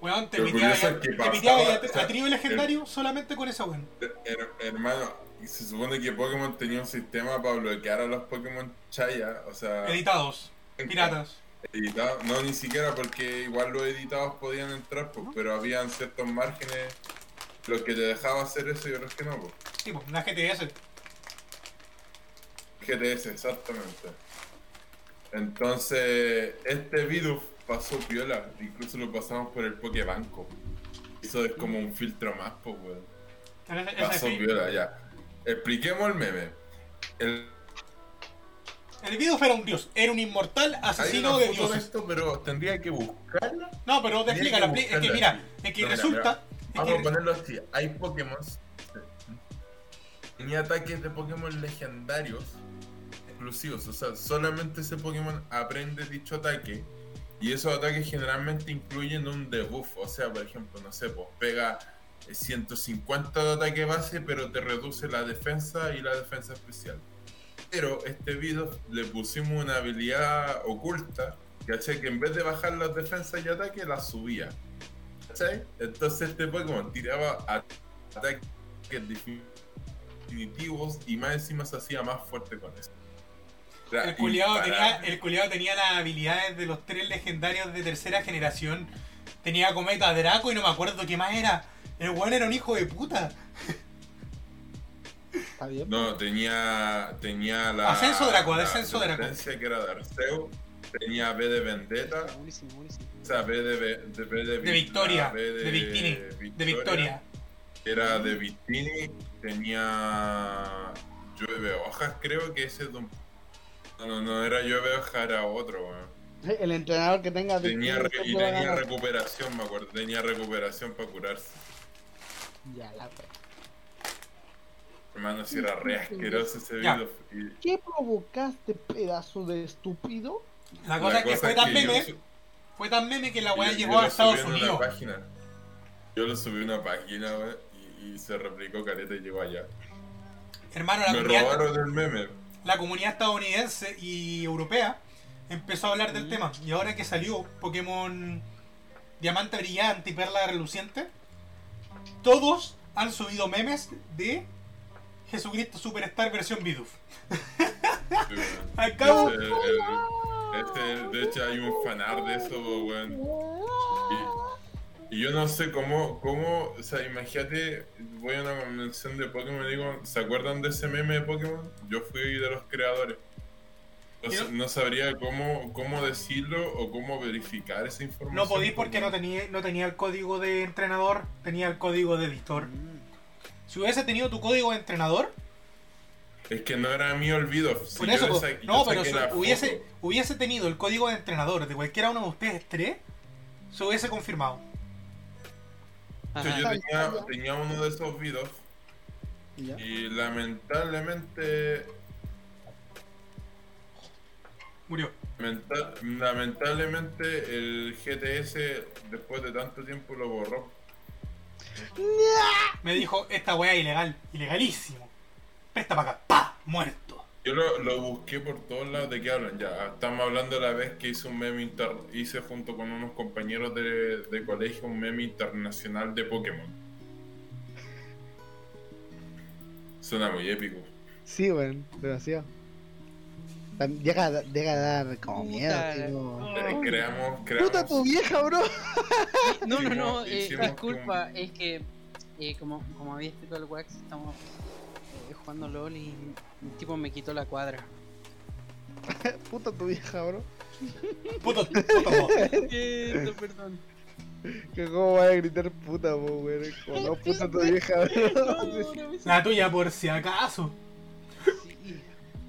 weón, te piteaba a trío legendario solamente con esa weón. Her- hermano, y se supone que Pokémon tenía un sistema para bloquear a los Pokémon Chaya, o sea, Editados, piratas. Editados. No, ni siquiera porque igual los editados podían entrar, pues, pero habían ciertos márgenes lo que te dejaba hacer eso y otros que no, pues. Sí, pues, una GTS. GTS, exactamente. Entonces, este Bidoof pasó piola, incluso lo pasamos por el Pokébanco. Eso es como un filtro más, pues, weón. Pasó piola, ya. Expliquemos el meme. El, El Bidoof era un dios, era un inmortal asesino de dioses. esto, pero tendría que buscarla. No, pero te explica, que es que mira, es que No, mira, resulta. es Vamos a ponerlo así. Hay Pokémon. Tenía ataques de Pokémon legendarios exclusivos. O sea, solamente ese Pokémon aprende dicho ataque. Y esos ataques generalmente incluyen un debuff. O sea, por ejemplo, no sé, pues pega eh, 150 de ataque base, pero te reduce la defensa y la defensa especial. Pero este video le pusimos una habilidad oculta que hacía que en vez de bajar las defensas y ataque, las subía. ¿Cachai? Entonces este Pokémon tiraba ataques definitivos y más encima se hacía más fuerte con eso. O sea, El culiado el tenía las habilidades de los tres legendarios de tercera generación. Tenía cometa Draco y no me acuerdo qué más era. El weón era un hijo de puta. Está bien. No, tenía, tenía la. Ascenso Draco, la Ascenso Draco. que era de Arceo. Tenía B de Vendetta. Buenísimo, buenísimo. O sea, B de, B de, B de, De Victoria. B De Victini. De Victoria. Era de Victini. Tenía. Llueve hojas, creo que ese es. No, no, no era llueve hojas, era otro, weón. El entrenador que tenga Tenía re- y tenía recuperación, me acuerdo. Tenía recuperación para curarse. Ya, la. Hermano, si era re asqueroso ese Ya. video. Y- ¿Qué provocaste, pedazo de estúpido? La cosa es que fue tan meme, su- fue tan meme que la weá llegó yo a lo Estados subí en una Unidos. página. Yo lo subí a una página, weón, y, y se replicó caleta y llegó allá. Hermano, la Me comunidad, robaron el meme. la comunidad estadounidense y europea empezó a hablar Mm. del tema. Y ahora que salió Pokémon Diamante Brillante y Perla Reluciente, todos han subido memes de Jesucristo Superstar versión Bidoof. Acabo. El- este, de hecho, hay un fanar de eso, weón. Y yo no sé cómo, cómo, o sea, imagínate, voy a una convención de Pokémon y digo, ¿se acuerdan de ese meme de Pokémon? Yo fui de los creadores. Sa- no sabría cómo, cómo decirlo o cómo verificar esa información. No podí porque no tenía, no tenía el código de entrenador, tenía el código de editor. Mm. Si hubiese tenido tu código de entrenador, Es que no era mi olvido. si por yo eso, yo no, pero si hubiese, hubiese tenido el código de entrenador de cualquiera uno de ustedes tres, se hubiese confirmado. Ajá. yo tenía, tenía uno de esos videos Ya. y lamentablemente Murió. Lamenta- lamentablemente el GTS después de tanto tiempo lo borró. Me dijo, esta weá es ilegal, ilegalísimo. Presta para acá, pa, muerto. Yo lo, lo busqué por todos lados de qué hablan. Ya, estamos hablando de la vez que hice un meme inter- hice junto con unos compañeros de, de colegio un meme internacional de Pokémon. Suena muy épico. Sí, weón, demasiado. Llega, a- llega a dar como Puta miedo, tipo. Eh, creamos, creamos. Puta tu vieja, bro. (laughs) No, no, no, eh, disculpa, es que eh, como, como había escrito el Wax, estamos eh, jugando LOL y un tipo me quitó la cuadra. (laughs) Puta tu vieja, bro. Vos. (laughs) Siento, perdón. Que cómo va a gritar puta, po. Como no, puta tu vieja, bro. La tuya por si acaso.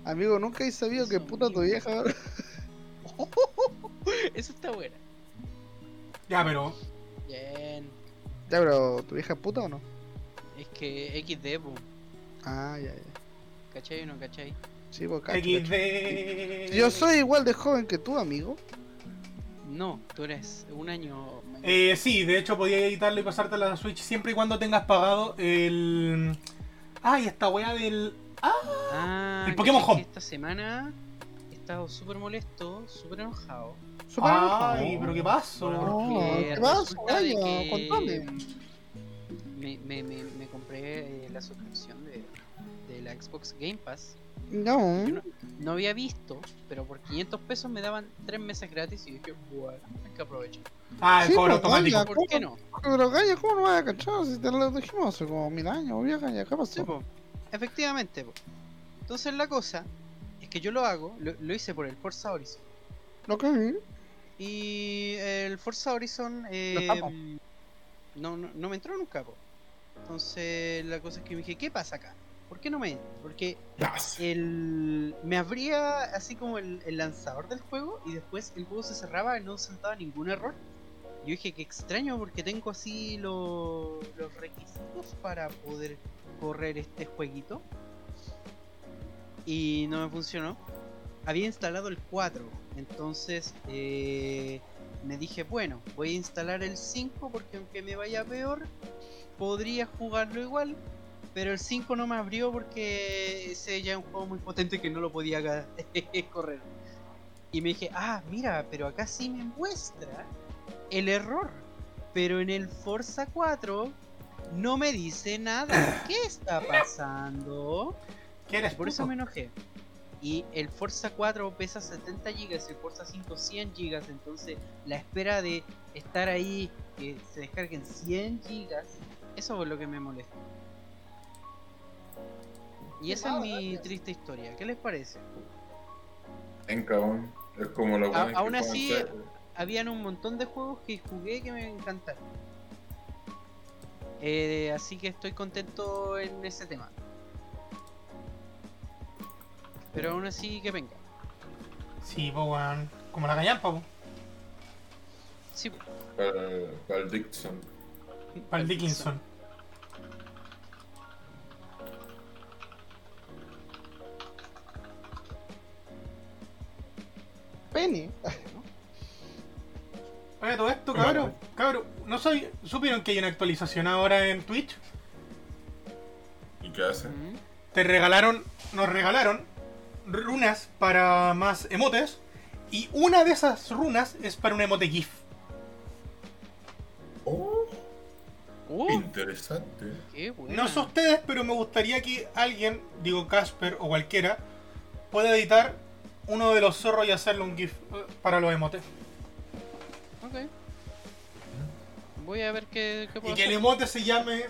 Amigo, nunca he sabido que puta tu vieja. (laughs) Eso está bueno. Ya, pero Bien. Ya, pero ¿tu vieja es puta o no? Es que XD, po. Ah, ya, ya. ¿Cachai o no cachai? Sí, pues cacho, cacho. XD. Yo soy igual de joven que tú, amigo. No, tú eres un año. Eh, sí, de hecho podía editarlo y pasarte a la Switch siempre y cuando tengas pagado el. Ay, esta weá del. Ah, el Pokémon ¿cachai Home. Esta semana he estado súper molesto, súper enojado. Súper Ay, enojado. pero qué pasó. No, porque ¿qué pasó, Contame. Me, me, me, me compré eh, la suscripción de, de la Xbox Game Pass. No. Yo no, no había visto, pero por 500 pesos me daban 3 meses gratis y dije, bueno, hay que aprovechar. Ah, el Sí, cobro automático. vaya. ¿Por qué no? Pero Gaya, ¿cómo no vas a cachar si te lo dijimos hace como mil años, vieja? Ya, ¿qué Sí, pasó? Efectivamente, po. Entonces la cosa es que yo lo hago, lo, lo hice por el Forza Horizon. Ok. Y el Forza Horizon eh, no, no, no me entró nunca, po. Entonces la cosa es que me dije, ¿qué pasa acá? ¿Por qué no me entra? Porque el, me abría así como el, el lanzador del juego y después el juego se cerraba y no saltaba ningún error. Yo dije que extraño porque tengo así lo- los requisitos para poder correr este jueguito. Y no me funcionó. Había instalado el 4, entonces eh, me dije, bueno, voy a instalar el 5 porque aunque me vaya peor, podría jugarlo igual. Pero el 5 no me abrió porque ese ya es un juego muy potente que no lo podía (laughs) correr. Y me dije, ah, mira, pero acá sí me muestra el error. Pero en el Forza 4 no me dice nada. ¿Qué está pasando? ¿Qué eres? Por eso me enojé. Y el Forza 4 pesa 70 GB, el Forza 5 100 GB, entonces la espera de estar ahí, que se descarguen 100 GB, eso es lo que me molesta. Y esa es mi triste historia, ¿qué les parece? En cabrón. Es como lo A- bueno aún así, Habían un montón de juegos que jugué que me encantaron. Eh, así que estoy contento en ese tema. Pero aún así que venga. Sí, po, weón. Como la callampa, po. Sí, Para, para el Dixon. Para el Dickinson. Penny. Oye, todo esto, cabrón. Cabrón, ¿no soy, supieron que hay una actualización ahora en Twitch? ¿Y qué hace? Mm. Te regalaron, nos regalaron runas para más emotes. Y una de esas runas es para un emote GIF. Oh, Uh, interesante. qué. No sé ustedes, pero me gustaría que alguien, digo Casper o cualquiera, pueda editar uno de los zorros y hacerle un GIF eh, para los emotes. Voy a ver qué, qué puedo Y que el emote se llame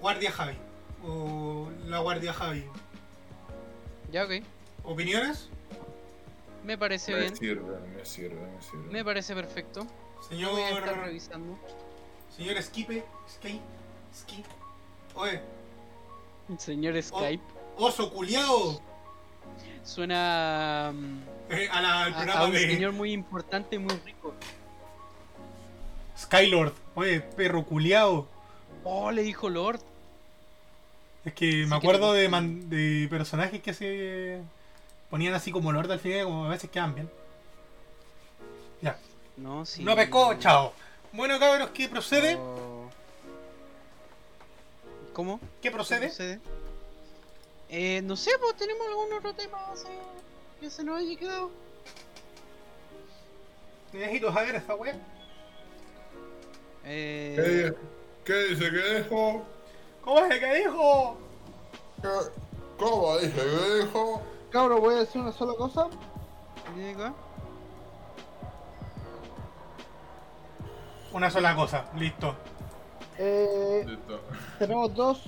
Guardia Javi. O la Guardia Javi. Ya, ok. ¿Opiniones? Me parece Me bien. sirve, me sirve, me sirve. Me parece perfecto. Señor. voy a estar revisando. Señor Skipe. Ski. Ski. Oye, Señor Skype. oso culiao. Suena mm, Eh, a la- al a, programa a un de señor muy importante y muy rico. Skylord. Oye, perro culiao. Oh, le dijo Lord. Es que Sí me acuerdo de, gusta. man- de personajes que se ponían así como Lord al final, como a veces quedan bien. Ya. No, sí. No pescó, chao. Bueno, cabros, ¿qué procede? Oh. ¿Cómo? ¿Qué procede? procede? Eh, no sé, pues tenemos algún otro tema así que se nos haya quedado. Necesito saber esta wea. Eh, ¿Qué, dice- qué dice que dijo? ¿Cómo es que dijo? ¿Qué- ¿Cómo dice que dijo? Cabro, voy a decir una sola cosa. diga. Una sola cosa, listo. Eh, Listo. tenemos dos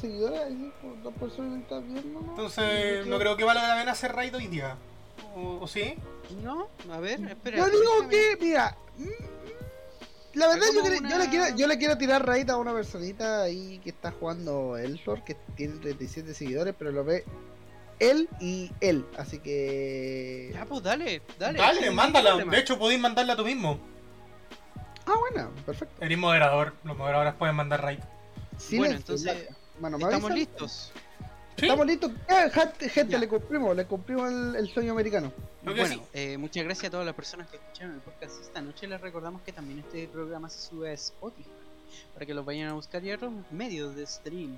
seguidores ahí, dos personas que están viendo. ¿no? Entonces, no creo que valga la pena hacer raid hoy día. ¿O, o sí? No, a ver, espera. Yo digo que, mira, la verdad yo, le quiero, yo le quiero tirar raid a una personita ahí que está jugando Elflor, que tiene 37 seguidores, pero lo ve él y él, así que... Ya, pues dale, dale. Dale, mándala. De hecho, podéis mandarla tú mismo. Ah, bueno, perfecto. Eres moderador. Los moderadores pueden mandar raid. Bueno, entonces. Bueno, ¿me Estamos avisan? listos. ¿Sí? Estamos listos. Eh, gente, le cumplimos, le cumplimos el, el sueño americano. Bueno, sí. eh, muchas gracias a todas las personas que escucharon el podcast esta noche. Les recordamos que también este programa se sube a Spotify para que lo vayan a buscar y a otros medios de stream.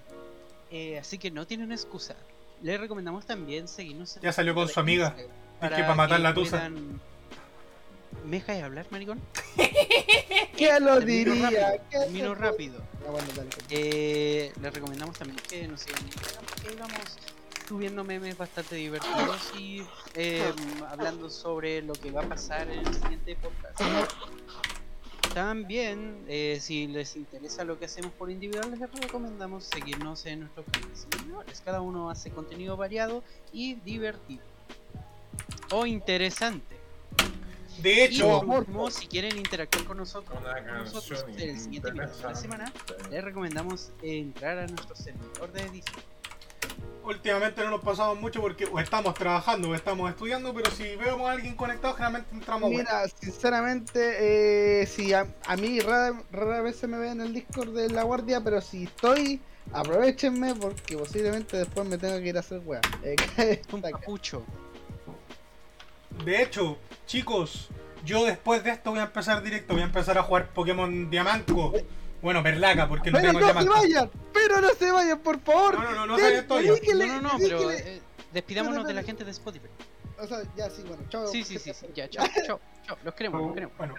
Eh, así que no tienen excusa. Les recomendamos también seguirnos en Ya salió con su amiga. Es que para matar la tusa. puedan- ¿Me dejáis hablar, maricón? (laughs) ¿Qué lo Termino diría? rápido, ¿Qué termino rápido. Ah, bueno, dale, dale. Eh, les recomendamos también que nos sigan en vamos subiendo memes bastante divertidos y eh, hablando sobre lo que va a pasar en el siguiente podcast. También, eh, si les interesa lo que hacemos por individual, les recomendamos seguirnos en nuestros canales individuales. Cada uno hace contenido variado y divertido. O interesante. De Y hecho, por último, si quieren interactuar con nosotros, con nosotros el siguiente video de la semana, les recomendamos entrar a nuestro servidor de Discord. últimamente no nos pasamos mucho porque o estamos trabajando o estamos estudiando, pero si vemos a alguien conectado, generalmente entramos. bueno. Mira, sinceramente, eh, si a, a mí rara, rara vez se me ve en el Discord de la guardia, pero si estoy, aprovechenme porque posiblemente después me tengo que ir a hacer weá. Eh, (laughs) Un papucho. De hecho, chicos, yo después de esto voy a empezar directo, voy a empezar a jugar Pokémon Diamanco. Bueno, Perlaca, porque no pero tengo no se Diamanco. vayan, pero no se vayan, por favor. No, no, no, no todavía. dedíquenle- No, no, no, pero eh, despidámonos de la gente de Spotify. O sea, ya sí, bueno, chao. Sí, sí, sí, sí, ya, chao, (laughs) chao, chao. Los queremos, los queremos. Bueno, los queremos.